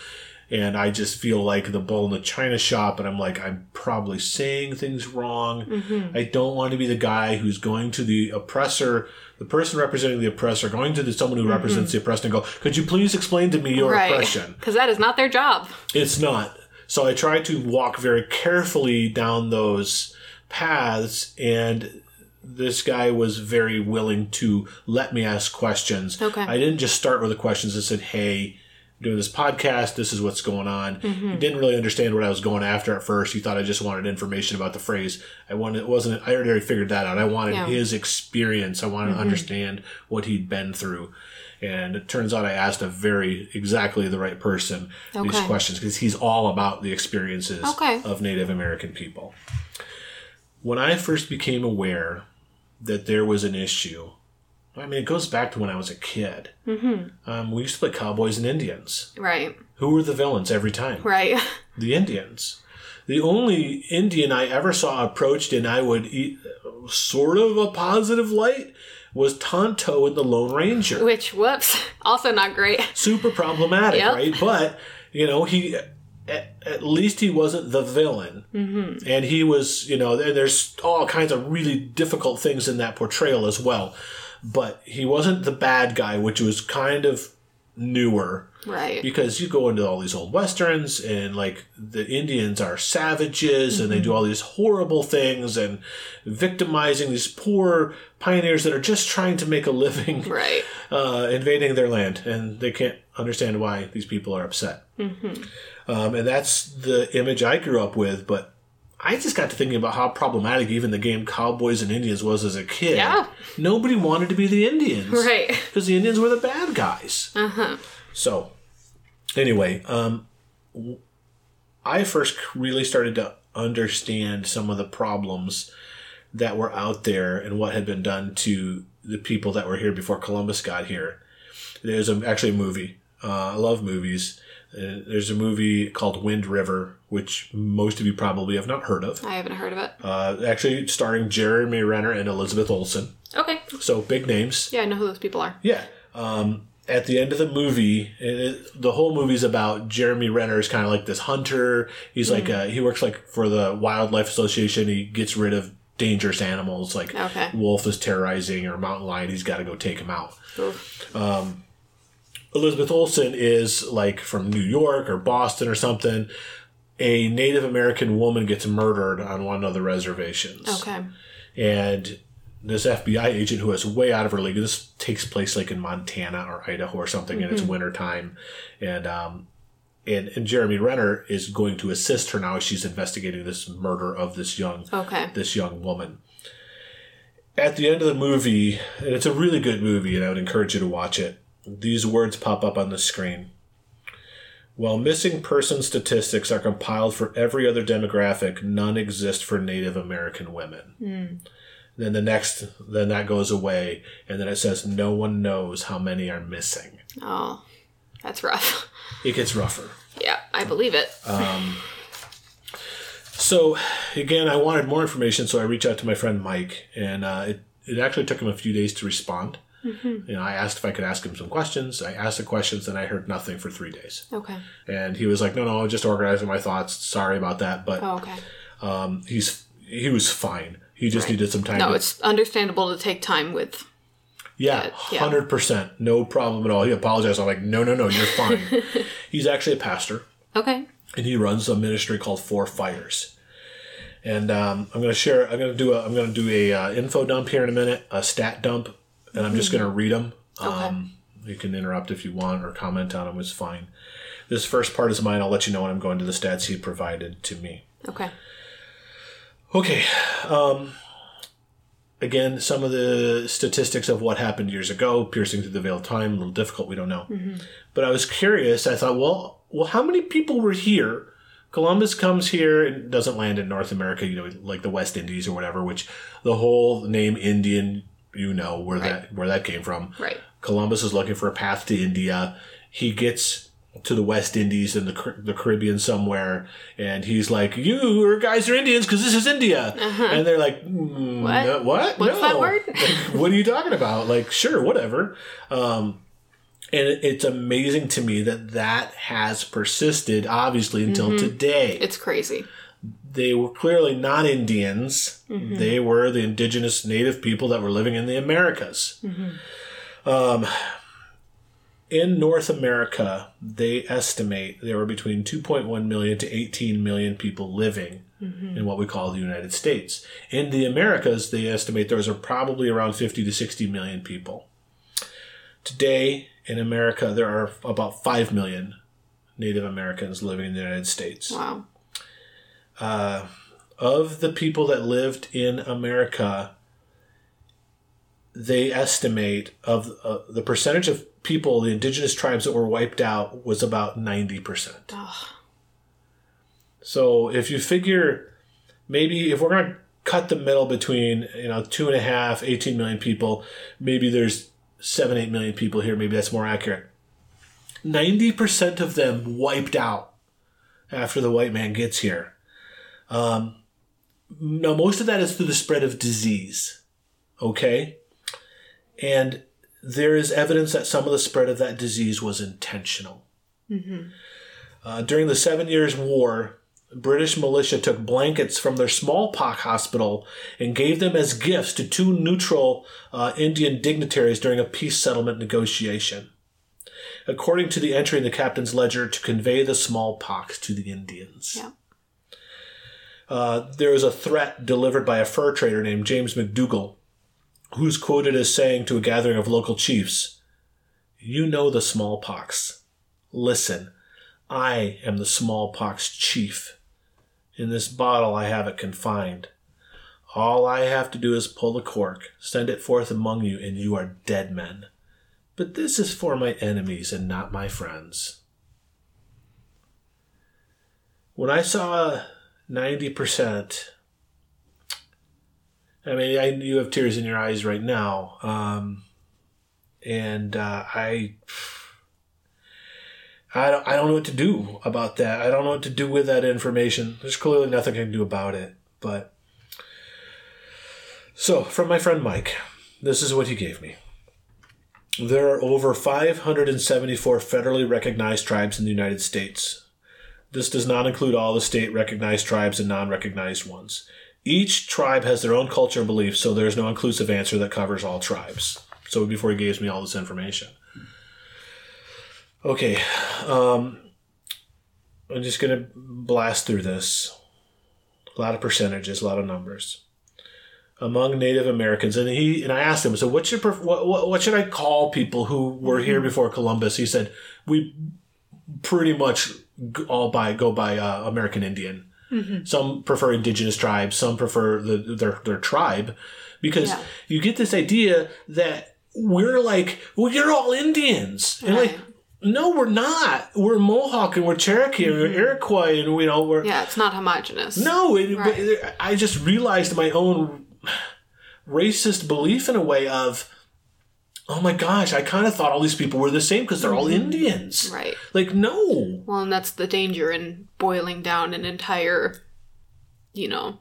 And I just feel like the bull in the china shop, and I'm like, I'm probably saying things wrong. Mm-hmm. I don't want to be the guy who's going to the oppressor, the person representing the oppressor, going to the, someone who represents mm-hmm. the oppressed, and go, "Could you please explain to me your right. oppression?" [laughs] Because that is not their job. It's not. So I try to walk very carefully down those paths, and this guy was very willing to let me ask questions. Okay. I didn't just start with the questions. I said, "Hey." I'm Doing this podcast, this is what's going on. Mm-hmm. He didn't really understand what I was going after at first. He thought I just wanted information about the phrase. I wanted it wasn't. I already figured that out. I wanted Yeah. his experience. I wanted to mm-hmm. understand what he'd been through. And it turns out I asked a very exactly the right person these questions because he's all about the experiences Okay. of Native American people. When I first became aware that there was an issue, I mean, it goes back to when I was a kid. Mm-hmm. Um, we used to play cowboys and Indians. Right. Who were the villains every time? Right. [laughs] The Indians. The only Indian I ever saw approached and I would eat sort of a positive light was Tonto in the Lone Ranger. Which, whoops, [laughs] also not great. Super problematic, Yep. right? But, you know, he. At, at least he wasn't the villain. Mm-hmm. And he was, you know, there's all kinds of really difficult things in that portrayal as well. But he wasn't the bad guy, which was kind of newer Right. because you go into all these old westerns and like the Indians are savages and they do all these horrible things and victimizing these poor pioneers that are just trying to make a living Right. uh, invading their land and they can't understand why these people are upset. Um, and that's the image I grew up with, but I just got to thinking about how problematic even the game Cowboys and Indians was as a kid. Yeah. Nobody wanted to be the Indians [laughs] Right. because the Indians were the bad guys. Uh-huh. So, anyway, um, I first really started to understand some of the problems that were out there and what had been done to the people that were here before Columbus got here. There's a, actually a movie. Uh, I love movies. Uh, there's a movie called Wind River, which most of you probably have not heard of. I haven't heard of it. Uh, actually, starring Jeremy Renner and Elizabeth Olsen. Okay. So big names. Yeah, I know who those people are. Yeah. Um, at the end of the movie, it, the whole movie's about Jeremy Renner is kind of like this hunter. He's like uh, he works like for the Wildlife Association. He gets rid of dangerous animals like Okay. wolf is terrorizing or mountain lion. He's got to go take him out. Oof. Elizabeth Olsen is like from New York or Boston or something. A Native American woman gets murdered on one of the reservations. Okay. and this FBI agent who is way out of her league. This takes place like in Montana or Idaho or something, and it's winter time, and um, and and Jeremy Renner is going to assist her now as she's investigating this murder of this young Okay. this young woman. At the end of the movie, and it's a really good movie, and I would encourage you to watch it. These words pop up on the screen. While missing person statistics are compiled for every other demographic, none exist for Native American women. Then the next, then that goes away, and then it says no one knows how many are missing. Oh, that's rough. [laughs] It gets rougher. yeah, I believe it. Um, So, again, I wanted more information, so I reached out to my friend Mike, and uh, it, it actually took him a few days to respond. You know, I asked if I could ask him some questions. I asked the questions, and I heard nothing for three days. okay. And he was like, "No, no, I'm just organizing my thoughts. Sorry about that." But Oh, okay. um, he's he was fine. He just Right. needed some time. No, to, it's understandable to take time with Yeah, yeah. hundred percent, no problem at all. He apologized. I'm like, no, no, no, you're fine. [laughs] He's actually a pastor, Okay. and he runs a ministry called Four Fires. And um, I'm going to share. I'm going to do a. I'm going to do a uh, info dump here in a minute, a stat dump, and I'm just going to read them. Um, You can interrupt if you want or comment on them. It's fine. This first part is mine. I'll let you know when I'm going to the stats he provided to me. Okay. Okay. Um, again, some of the statistics of what happened years ago, piercing through the veil of time, a little difficult. We don't know. But I was curious. I thought, well, well, how many people were here? Columbus comes here and doesn't land in North America, you know, like the West Indies or whatever. Which the whole name Indian, you know, where that where that came from. Right. Columbus is looking for a path to India. He gets to the West Indies and the, the Caribbean somewhere, and he's like, "You guys are Indians because this is India," and they're like, mm, What? no- what? What's no. that word?" [laughs] Like, what are you talking about? Like, sure, whatever." Um, and it's amazing to me that that has persisted, obviously, until today It's crazy. They were clearly not Indians. Mm-hmm. They were the indigenous native people that were living in the Americas. Mm-hmm. Um, in North America, they estimate there were between 2.1 million to 18 million people living mm-hmm. in what we call the United States. In the Americas, they estimate there was probably around 50 to 60 million people. Today, in America, there are about 5 million Native Americans living in the United States Wow. Of the people that lived in America, they estimate of uh, the percentage of people, the indigenous tribes that were wiped out was about 90%. Ugh. So if you figure maybe if we're going to cut the middle between, you know, two and a half, 18 million people, maybe there's seven, eight million people here. Maybe that's more accurate. 90% of them wiped out after the white man gets here. Um, now, most of that is through the spread of disease. Okay? And there is evidence that some of the spread of that disease was intentional. Uh, during the Seven Years' War, British militia took blankets from their smallpox hospital and gave them as gifts to two neutral uh, Indian dignitaries during a peace settlement negotiation. According to the entry in the captain's ledger, to convey the smallpox to the Indians. Yeah. Uh, there was a threat delivered by a fur trader named James McDougall, who's quoted as saying to a gathering of local chiefs, You know the smallpox. Listen, I am the smallpox chief. In this bottle I have it confined. All I have to do is pull the cork, send it forth among you, and you are dead men. But this is for my enemies and not my friends. When I saw 90%, I mean, I, you have tears in your eyes right now. Um, and uh, I. I don't, I don't know what to do about that. I don't know what to do with that information. There's clearly nothing I can do about it. But so, from my friend Mike, this is what he gave me. There are over 574 federally recognized tribes in the United States. This does not include all the state recognized tribes and non recognized ones. Each tribe has their own culture and beliefs, so there's no inclusive answer that covers all tribes. So, before he gives me all this information. Okay, um, I'm just gonna blast through this. A lot of percentages, a lot of numbers among Native Americans, and he and I asked him, so what should what, what should I call people who were here before Columbus? He said we pretty much all by go by uh, American Indian. Some prefer indigenous tribes, some prefer the, their their tribe, because Yeah. you get this idea that we're like well, you're all Indians, and like no, we're not. We're Mohawk and we're Cherokee and we're Iroquois and you know we're Yeah, it's not homogenous. no. It, Right. but I just realized my own racist belief in a way of, oh my gosh, I kind of thought all these people were the same because they're all mm-hmm. Indians. Right. Like no, Well, and that's the danger in boiling down an entire, you know,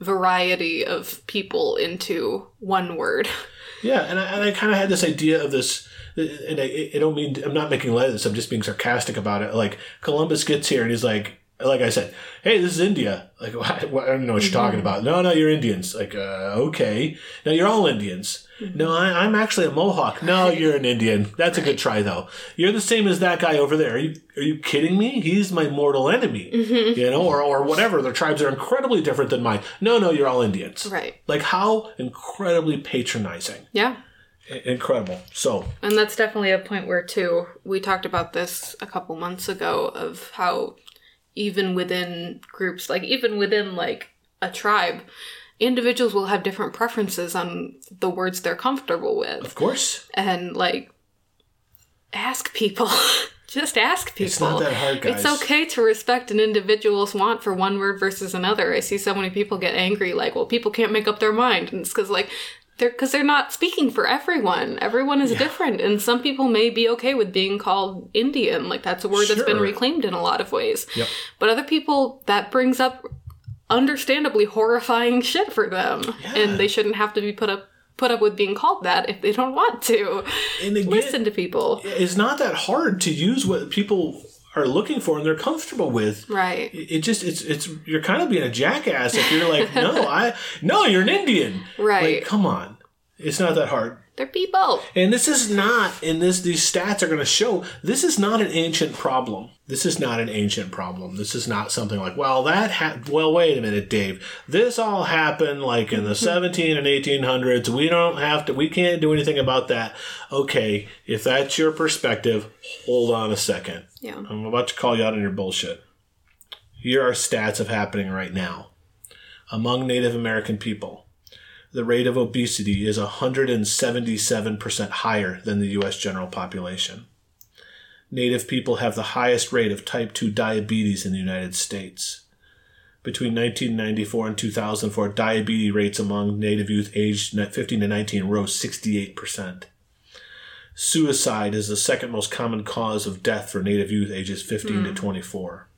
variety of people into one word. [laughs] yeah, and I, and I kind of had this idea of this. And I, I don't mean I'm not making light of this. I'm just being sarcastic about it. Like Columbus gets here and he's like, like I said, hey, this is India. Like, [laughs] I don't know what you're talking mm-hmm. about. No, no, you're Indians. Like, uh, okay. No, you're all Indians. Mm-hmm. No, I, I'm actually a Mohawk. No, [laughs] you're an Indian. That's a good try, though. You're the same as that guy over there. Are you, are you kidding me? He's my mortal enemy. [laughs] Mm-hmm. You know, or, or whatever. Their tribes are incredibly different than mine. No, no, you're all Indians. Right. Like, how incredibly patronizing. Yeah. I- Incredible. So, And that's definitely a point where, too, we talked about this a couple months ago of how even within groups, like even within like a tribe, individuals will have different preferences on the words they're comfortable with. of course, And like, ask people. [laughs] Just ask people. It's not that hard, guys. It's okay to respect an individual's want for one word versus another. I see so many people get angry, like, well, people can't make up their mind. And it's because, like, they're because they're not speaking for everyone. Everyone is different, and some people may be okay with being called Indian. Like that's a word that's been reclaimed in a lot of ways. Yep. But other people, that brings up understandably horrifying shit for them, and they shouldn't have to be put up put up with being called that if they don't want to. and again, Listen to people, it's not that hard to use what people are looking for and they're comfortable with. right? It just it's it's you're kind of being a jackass if you're like, no, [laughs] I no, you're an Indian. Right. Like, come on. It's not that hard. They're people. And this is not, and this these stats are going to show this is not an ancient problem. This is not an ancient problem. This is not something like, well, that ha- well, wait a minute, Dave. This all happened like in the [laughs] 17 and 1800s. We don't have to. We can't do anything about that. Okay, if that's your perspective, hold on a second. Yeah. I'm about to call you out on your bullshit. Here are stats of happening right now. Among Native American people, the rate of obesity is 177% higher than the U.S. general population. Native people have the highest rate of type 2 diabetes in the United States. Between 1994 and 2004, diabetes rates among Native youth aged 15 to 19 rose 68%. Suicide is the second most common cause of death for Native youth ages 15 to hmm. 24.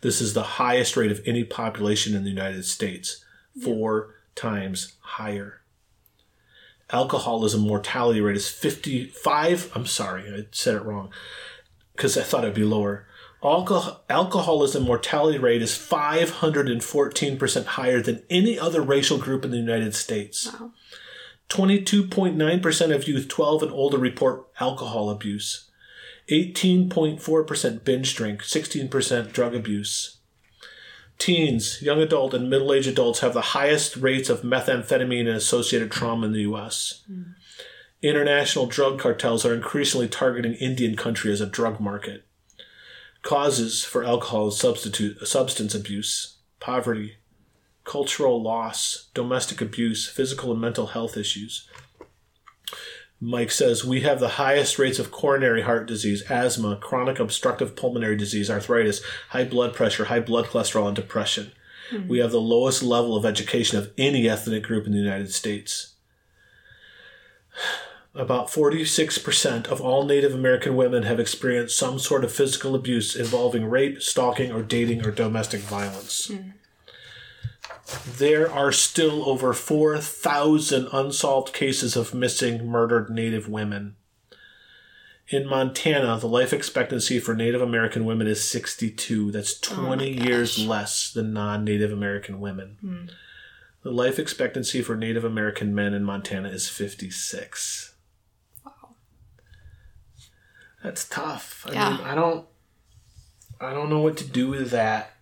This is the highest rate of any population in the United States, four times higher. Alcoholism mortality rate is 55. I'm sorry, I said it wrong because I thought it'd be lower. Alcohol, alcoholism mortality rate is 514% higher than any other racial group in the United States. Wow. 22.9% of youth 12 and older report alcohol abuse. 18.4% binge drink, 16% drug abuse. Teens, young adult, and middle aged adults have the highest rates of methamphetamine and associated trauma in the U.S. International drug cartels are increasingly targeting Indian country as a drug market. Causes for alcohol substitute substance abuse, poverty, cultural loss, domestic abuse, physical and mental health issues. Mike says we have the highest rates of coronary heart disease, asthma, chronic obstructive pulmonary disease, arthritis, high blood pressure, high blood cholesterol, and depression. Hmm. We have the lowest level of education of any ethnic group in the United States. [sighs] About 46% of all Native American women have experienced some sort of physical abuse involving rape, stalking, or dating or domestic violence. Hmm. There are still over 4,000 unsolved cases of missing, murdered Native women. In Montana, the life expectancy for Native American women is 62. That's 20 years less than non Native American women. Hmm. The life expectancy for Native American men in Montana is 56. Wow. That's tough. I Yeah. mean, I don't I don't know what to do with that,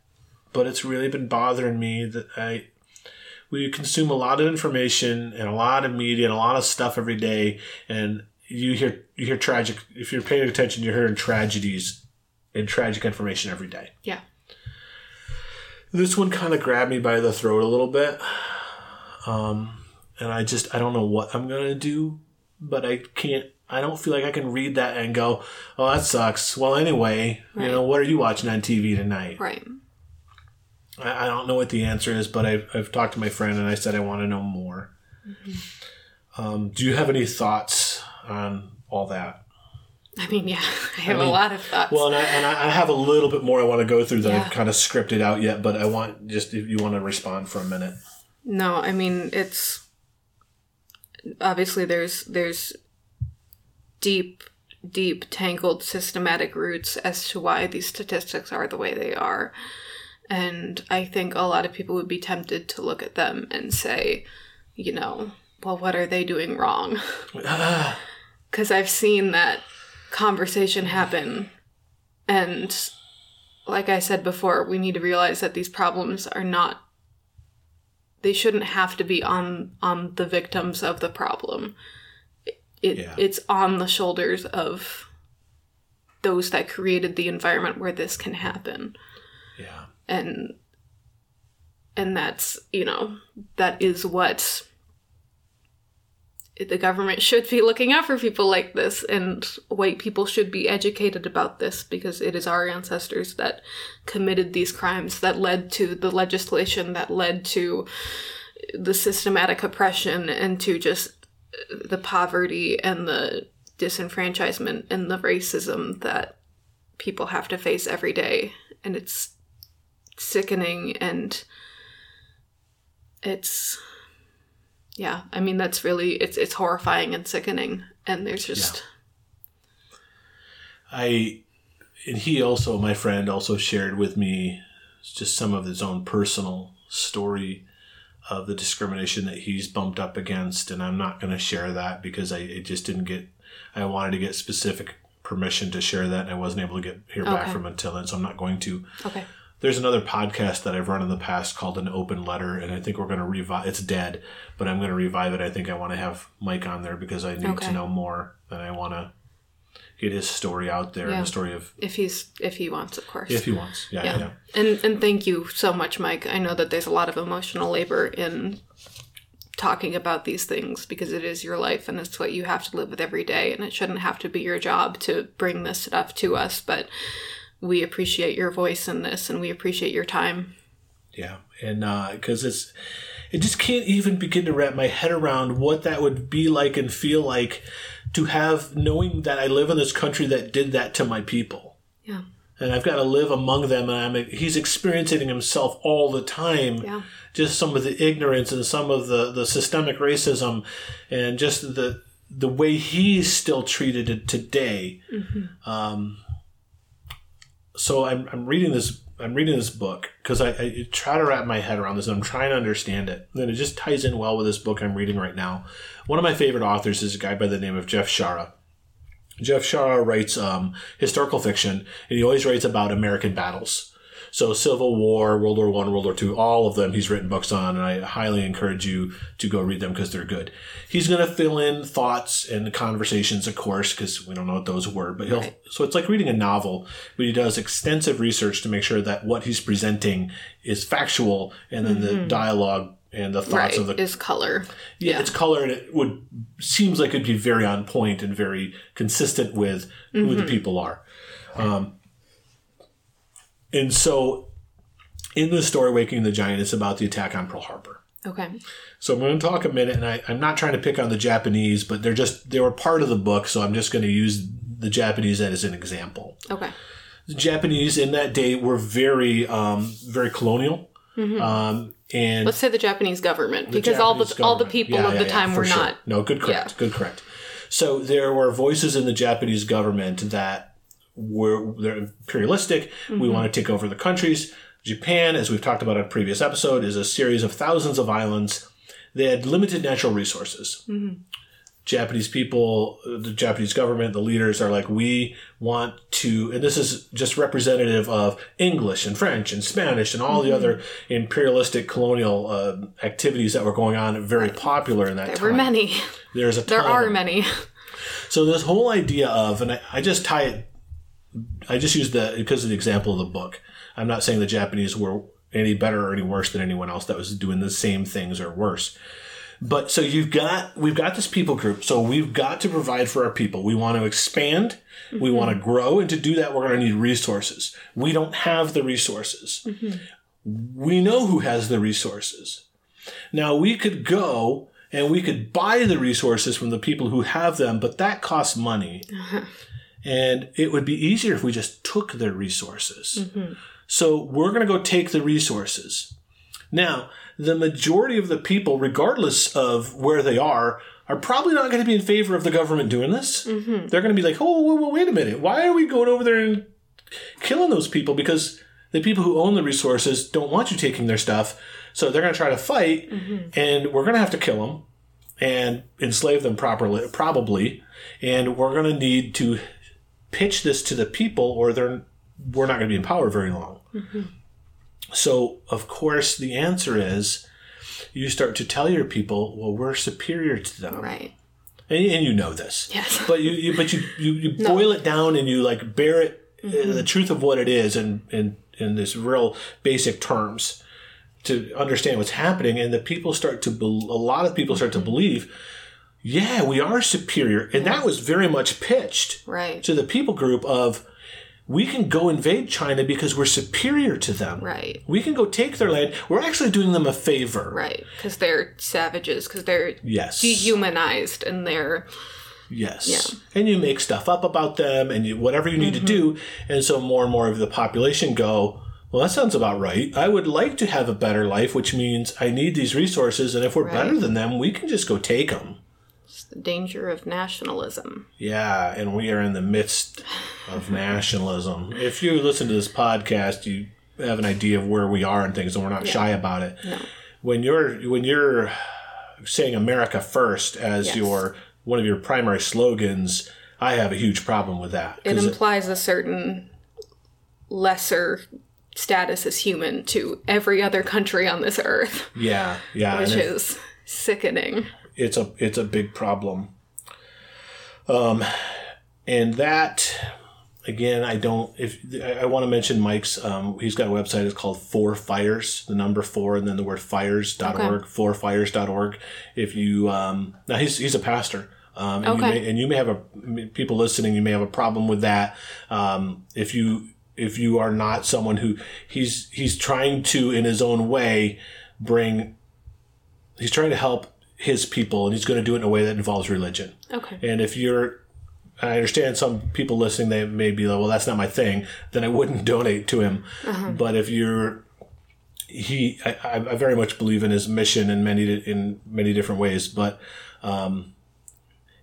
but it's really been bothering me that I we consume a lot of information and a lot of media and a lot of stuff every day and you hear you hear tragic if you're paying attention you're hearing tragedies and tragic information every day. Yeah. This one kind of grabbed me by the throat a little bit. Um, and I just, I don't know what I'm going to do, but I can't, I don't feel like I can read that and go, oh, that sucks. Well, anyway, you know, what are you watching on TV tonight? Right. I, I don't know what the answer is, but I've, I've talked to my friend and I said I want to know more. Um, do you have any thoughts on all that? I mean, yeah, [laughs] I have mean, a lot of thoughts. Well, and I, and I I have a little bit more I want to go through that Yeah. I've kind of scripted out yet, but I want just if you want to respond for a minute. No, I mean it's obviously there's there's deep deep, tangled, systematic roots as to why these statistics are the way they are. And I think a lot of people would be tempted to look at them and say, you know, well, what are they doing wrong? [sighs] Because I've seen that conversation happen. And like I said before, we need to realize that these problems are not they shouldn't have to be on on the victims of the problem. It, Yeah. it's on the shoulders of those that created the environment where this can happen. And and that's you know that is what the government should be looking out for people like this and white people should be educated about this because it is our ancestors that committed these crimes that led to the legislation that led to the systematic oppression and to just the poverty and the disenfranchisement and the racism that people have to face every day. And it's sickening and it's yeah i mean that's really it's it's horrifying and sickening and there's just I and he also my friend also shared with me just some of his own personal story of the discrimination that he's bumped up against and I'm not going to share that because I it just didn't get I wanted to get specific permission to share that and I wasn't able to get hear back from him until then so I'm not going to okay there's another podcast that I've run in the past called an open letter and I think we're going to revive it's dead but I'm going to revive it I think I want to have Mike on there because I need Okay. to know more and I want to get his story out there Yeah. and the story of if he's if he wants of course if he wants. Yeah, yeah. yeah and and thank you so much mike i know that there's a lot of emotional labor in talking about these things because it is your life and it's what you have to live with every day and it shouldn't have to be your job to bring this stuff to us but we appreciate your voice in this and we appreciate your time. Yeah, and because it's, it just can't even begin to wrap my head around what that would be like and feel like to have knowing that I live in this country that did that to my people, yeah. And I've got to live among them, and I'm he's experiencing himself all the time. yeah. Just some of the ignorance and some of the the systemic racism, and just the the way he's still treated it today. Um, so I'm, I'm reading this I'm reading this book because I, I try to wrap my head around this and I'm trying to understand it. And it just ties in well with this book I'm reading right now. One of my favorite authors is a guy by the name of Jeff Shaara. Jeff Shaara writes um, historical fiction, and he always writes about American battles. So Civil War, World War One, World War Two, all of them he's written books on, and I highly encourage you to go read them because they're good. He's going to fill in thoughts and conversations, of course, because we don't know what those were. But he'll Right. so it's like reading a novel, but he does extensive research to make sure that what he's presenting is factual, and then the dialogue and the thoughts right of the is color yeah, it's color and it would seems like it'd be very on point and very consistent with who the people are. Um, and so in the story Waking the Giant, it's about the attack on Pearl Harbor. okay So I'm going to talk a minute, and I, I'm not trying to pick on the Japanese, but they're just they were part of the book, so I'm just going to use the Japanese as an example. okay The Japanese in that day were very um, very colonial, um, and let's say the japanese government because all the Japanese all the people Yeah, of yeah, the time were sure. not No, good correct. Good correct. So there were voices in the Japanese government that were they're imperialistic. Mm-hmm. We want to take over the countries. Japan, as we've talked about on a previous episode, is a series of thousands of islands. They had limited natural resources. Mm-hmm. Japanese people, the Japanese government, the leaders are like, we want to, and this is just representative of English and French and Spanish and all the Mm-hmm. other imperialistic colonial uh, activities that were going on, very popular in that there time. were many There's a there are many So this whole idea of, and I, I just tie it, I just use the because of the example of the book. I'm not saying the Japanese were any better or any worse than anyone else that was doing the same things or worse. But so you've got we've got this people group. So we've got to provide for our people. We want to expand. We want to mm-hmm. grow, and to do that, we're going to need resources. We don't have the resources. Mm-hmm. We know who has the resources. Now we could go and we could buy the resources from the people who have them, but that costs money. Uh-huh. And it would be easier if we just took their resources. So we're going to go take the resources. Now, the majority of the people, regardless of where they are, are probably not going to be in favor of the government doing this. Mm-hmm. They're going to be like, oh, whoa, wait a minute. Why are we going over there and killing those people? Because the people who own the resources don't want you taking their stuff. So they're going to try to fight, and we're going to have to kill them and enslave them properly, probably. And we're going to need to pitch this to the people, or they're we're not going to be in power very long. Mm-hmm. So, of course, the answer is you start to tell your people, well, we're superior to them. Right. And, and you know this. Yes. [laughs] But you, you but you, you, you boil it down and you like bear it, uh, mm-hmm. the truth of what it is in, in, in this real basic terms to understand what's happening. And the people start to, bel a lot of people start to mm-hmm. believe, yeah, we are superior. And that was very much pitched Right. to the people group of, we can go invade China because we're superior to them. Right. We can go take their land. We're actually doing them a favor. Right. Because they're savages. Because they're Yes. dehumanized and they're Yes. Yeah. And you make stuff up about them and you, whatever you need to do. Mm-hmm. And so more and more of the population go, well, that sounds about right. I would like to have a better life, which means I need these resources. And if we're better than them, we can just go take them. The danger of nationalism. Yeah. And we are in the midst of [laughs] nationalism. If you listen to this podcast, you have an idea of where we are and things, and we're not shy about it. No. When you're, when you're saying America first as Yes. your, one of your primary slogans, I have a huge problem with that. It implies a certain lesser status as human to every other country on this earth, Yeah, yeah, which is it- is sickening. It's a it's a big problem. Um, and that again, I don't. If I, I want to mention Mike's, um, he's got a website. It's called Four Fires, the number four, and then the word fires.org, Okay. fourfires.org. If you um, now he's he's a pastor. Um, and, Okay. you may, and you may have a people listening. You may have a problem with that. Um, if you if you are not someone who he's he's trying to in his own way bring he's trying to help his people and he's going to do it in a way that involves religion. Okay. and if you're i understand some people listening they may be like well that's not my thing then i wouldn't [laughs] donate to him. But if you're he I, I very much believe in his mission in many in many different ways but um,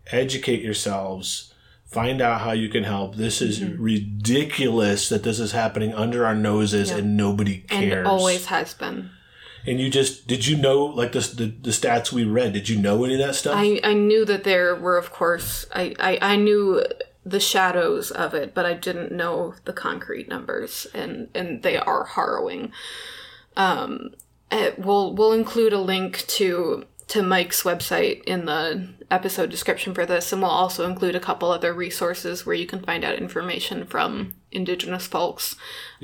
educate yourselves find out how you can help. This is ridiculous that this is happening under our noses and nobody cares. And always has been. And you just did you know like the, the the stats we read? Did you know any of that stuff? I, I knew that there were, of course, I, I, I knew the shadows of it, but I didn't know the concrete numbers, and, and they are harrowing. Um, eh, we'll we'll include a link to to Mike's website in the episode description for this, and we'll also include a couple other resources where you can find out information from Indigenous folks.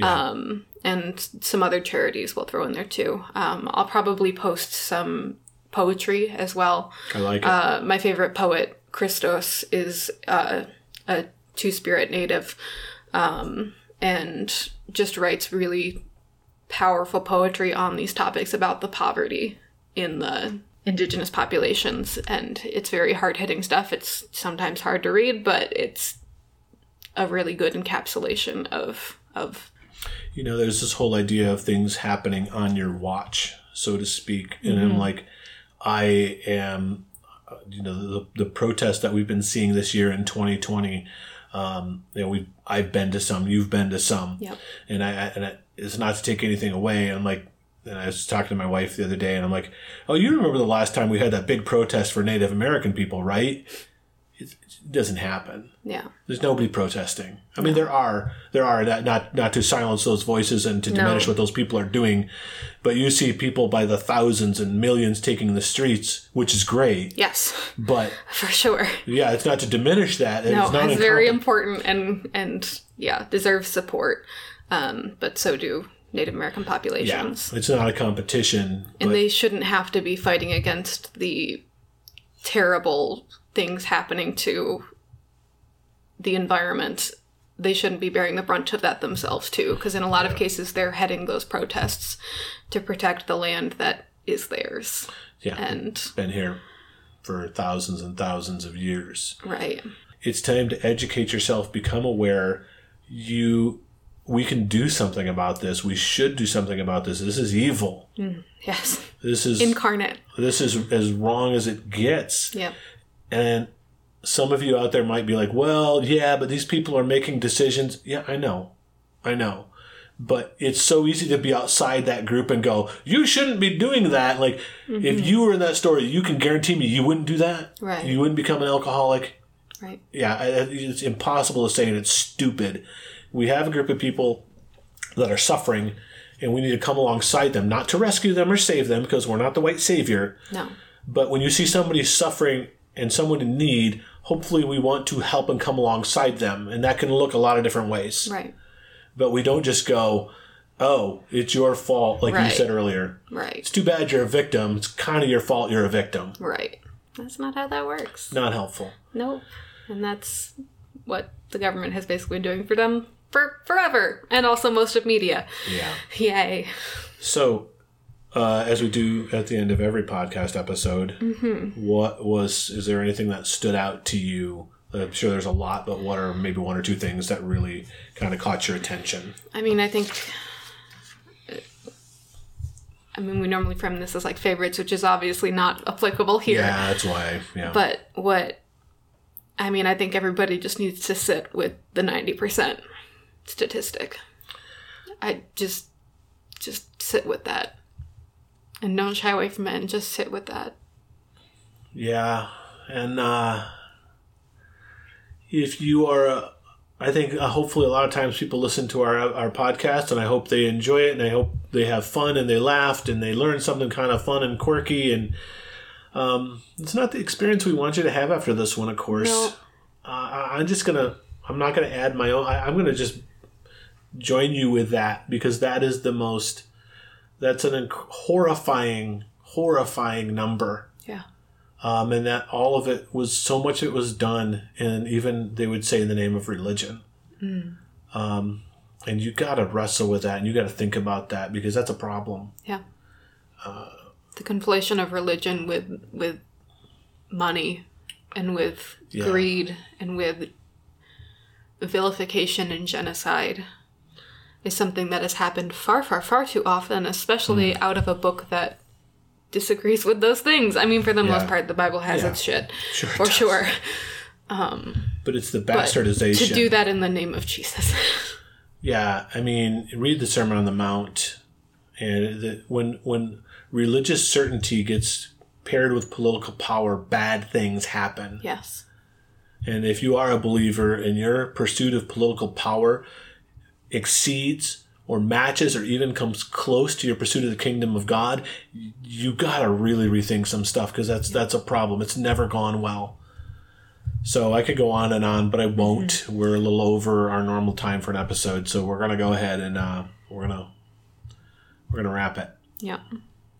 Um, and some other charities we'll throw in there too. Um, I'll probably post some poetry as well. I like it. Uh, my favorite poet, Chrystos, is uh, a Two Spirit native um, and just writes really powerful poetry on these topics about the poverty in the indigenous populations. And it's very hard hitting stuff. It's sometimes hard to read, but it's a really good encapsulation of of you know, there's this whole idea of things happening on your watch, so to speak, and I'm like, I am, uh, you know, the the protest that we've been seeing this year in 2020. Um, you know, we I've been to some, you've been to some, Yep. and I and I, it's not to take anything away. And I'm like, and I was talking to my wife the other day, and I'm like, oh, you remember the last time we had that big protest for Native American people, right? It, it doesn't happen. yeah. There's nobody protesting. I mean, there are, there are that not not to silence those voices and to diminish what those people are doing, but you see people by the thousands and millions taking the streets, which is great. Yes, But [laughs] for sure. yeah, it's not to diminish that. No, it's not it's very important and and yeah, deserves support. Um, but so do Native American populations. Yeah, it's not a competition. and they shouldn't have to be fighting against the terrible things happening to the environment. They shouldn't be bearing the brunt of that themselves too, because in a lot of cases they're heading those protests to protect the land that is theirs. yeah, And been here for thousands and thousands of years. right, It's time to educate yourself, become aware. You we can do something about this. We should do something about this. This is evil. Mm, yes. This is Incarnate. this is as wrong as it gets. Yep. And some of you out there might be like, well, yeah, but these people are making decisions. Yeah, I know. I know. But it's so easy to be outside that group and go, you shouldn't be doing that. Like, if mm-hmm. you were in that story, you can guarantee me you wouldn't do that. Right. You wouldn't become an alcoholic. Right. Yeah, it's impossible to say, and it's stupid. We have a group of people that are suffering, and we need to come alongside them, not to rescue them or save them, because we're not the white savior. No. But when you see somebody suffering and someone in need, hopefully we want to help and come alongside them. And that can look a lot of different ways. Right. But we don't just go, oh, it's your fault, like you said earlier. Right. It's too bad you're a victim. It's kind of your fault you're a victim. Right. That's not how that works. Not helpful. Nope. And that's what the government has basically been doing for them for forever. And also most of media. Yeah. Yay. So, uh, as we do at the end of every podcast episode, what was, is there anything that stood out to you? I'm sure there's a lot, but what are maybe one or two things that really kind of caught your attention? I mean, I think. I mean, we normally frame this as like favorites, which is obviously not applicable here. Yeah, that's why. Yeah. But what. I mean, I think everybody just needs to sit with the 90% statistic. I just. Just sit with that. And don't shy away from it and just sit with that. Yeah, and uh, if you are, uh, I think uh, hopefully a lot of times people listen to our our podcast, and I hope they enjoy it, and I hope they have fun, and they laughed, and they learned something kind of fun and quirky, and um, it's not the experience we want you to have after this one, of course. No. Uh, I'm just gonna, I'm not gonna add my own. I, I'm gonna just join you with that because that is the most. That's an inc- horrifying, horrifying number Yeah. um, and that all of it was so much it was done and even they would say in the name of religion um, and you got to wrestle with that and you got to think about that because that's a problem Yeah. the conflation of religion with with money and with Yeah. greed and with vilification and genocide is something that has happened far, far, far too often, especially Hmm. out of a book that disagrees with those things. I mean, for the most part, the Bible has Yeah. its shit, Sure for sure. [laughs] but it's the bastardization to do that in the name of Jesus. [laughs] yeah i mean read the sermon on the mount and the, when when religious certainty gets paired with political power bad things happen yes. And if you are a believer and your pursuit of political power exceeds or matches or even comes close to your pursuit of the kingdom of God, you got to really rethink some stuff because that's that's a problem. It's never gone well. So I could go on and on, but I won't. We're a little over our normal time for an episode, so we're gonna go ahead and uh, we're gonna we're gonna wrap it. Yeah.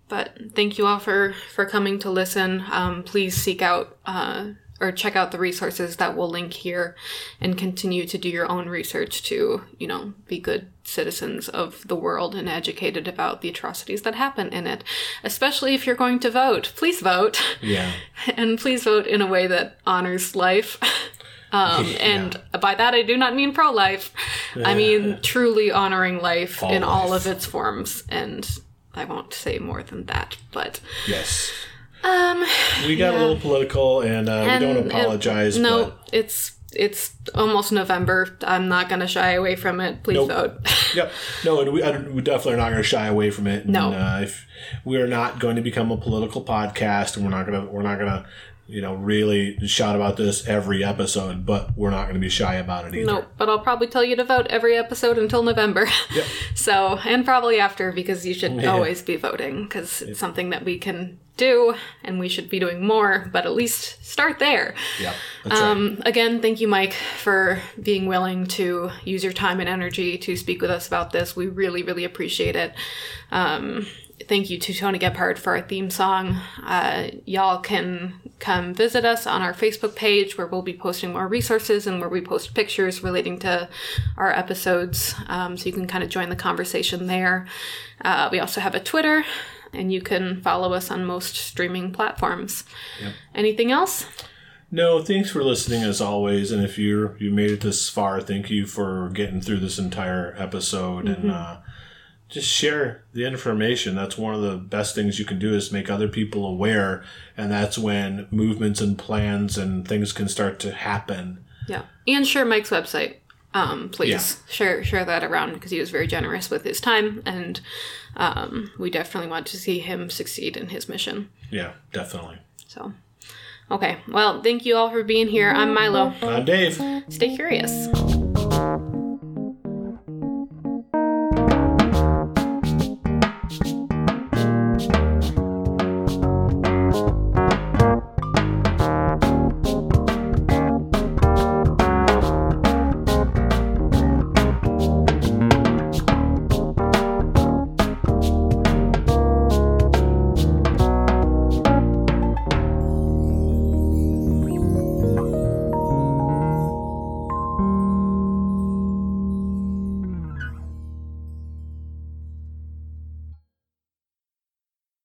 But thank you all for for coming to listen. Um, please seek out uh, or check out the resources that we'll link here, and continue to do your own research to you know be good citizens of the world and educated about the atrocities that happen in it. Especially if you're going to vote, please vote, Yeah, [laughs] and please vote in a way that honors life. [laughs] Um, [laughs] and by that, I do not mean pro life. I mean truly honoring life All in all of its forms. And I won't say more than that. But yes. Um, We got a little political, and, uh, and we don't it- apologize. no, but it's it's almost November. I'm not gonna shy away from it. Please Nope. vote. [laughs] Yep. No, and we, we definitely are not going to shy away from it. And, No. Uh, if we are not going to become a political podcast, and we're not going to we're not going to you know really shout about this every episode, but we're not going to be shy about it either. Nope, but I'll probably tell you to vote every episode until November. Yep. [laughs] so, and probably after because you should [laughs] Yeah. always be voting because it's something that we can do and we should be doing more, but at least start there. Yep. That's right. Um, again, thank you, Mike, for being willing to use your time and energy to speak with us about this. We really, really appreciate it. Um, thank you to Tony Gebhardt for our theme song. Uh, y'all can come visit us on our Facebook page where we'll be posting more resources and where we post pictures relating to our episodes. Um, so you can kind of join the conversation there. Uh, we also have a Twitter. And you can follow us on most streaming platforms. Anything else? No, thanks for listening as always. And if you you made it this far, thank you for getting through this entire episode and uh, just share the information. That's one of the best things you can do is make other people aware, and that's when movements and plans and things can start to happen. Yeah. And share Mike's website. Um, please Yeah. share share that around because he was very generous with his time, and um, we definitely want to see him succeed in his mission. Yeah, definitely. So, okay. Well, thank you all for being here. I'm Milo. I'm Dave. Stay curious.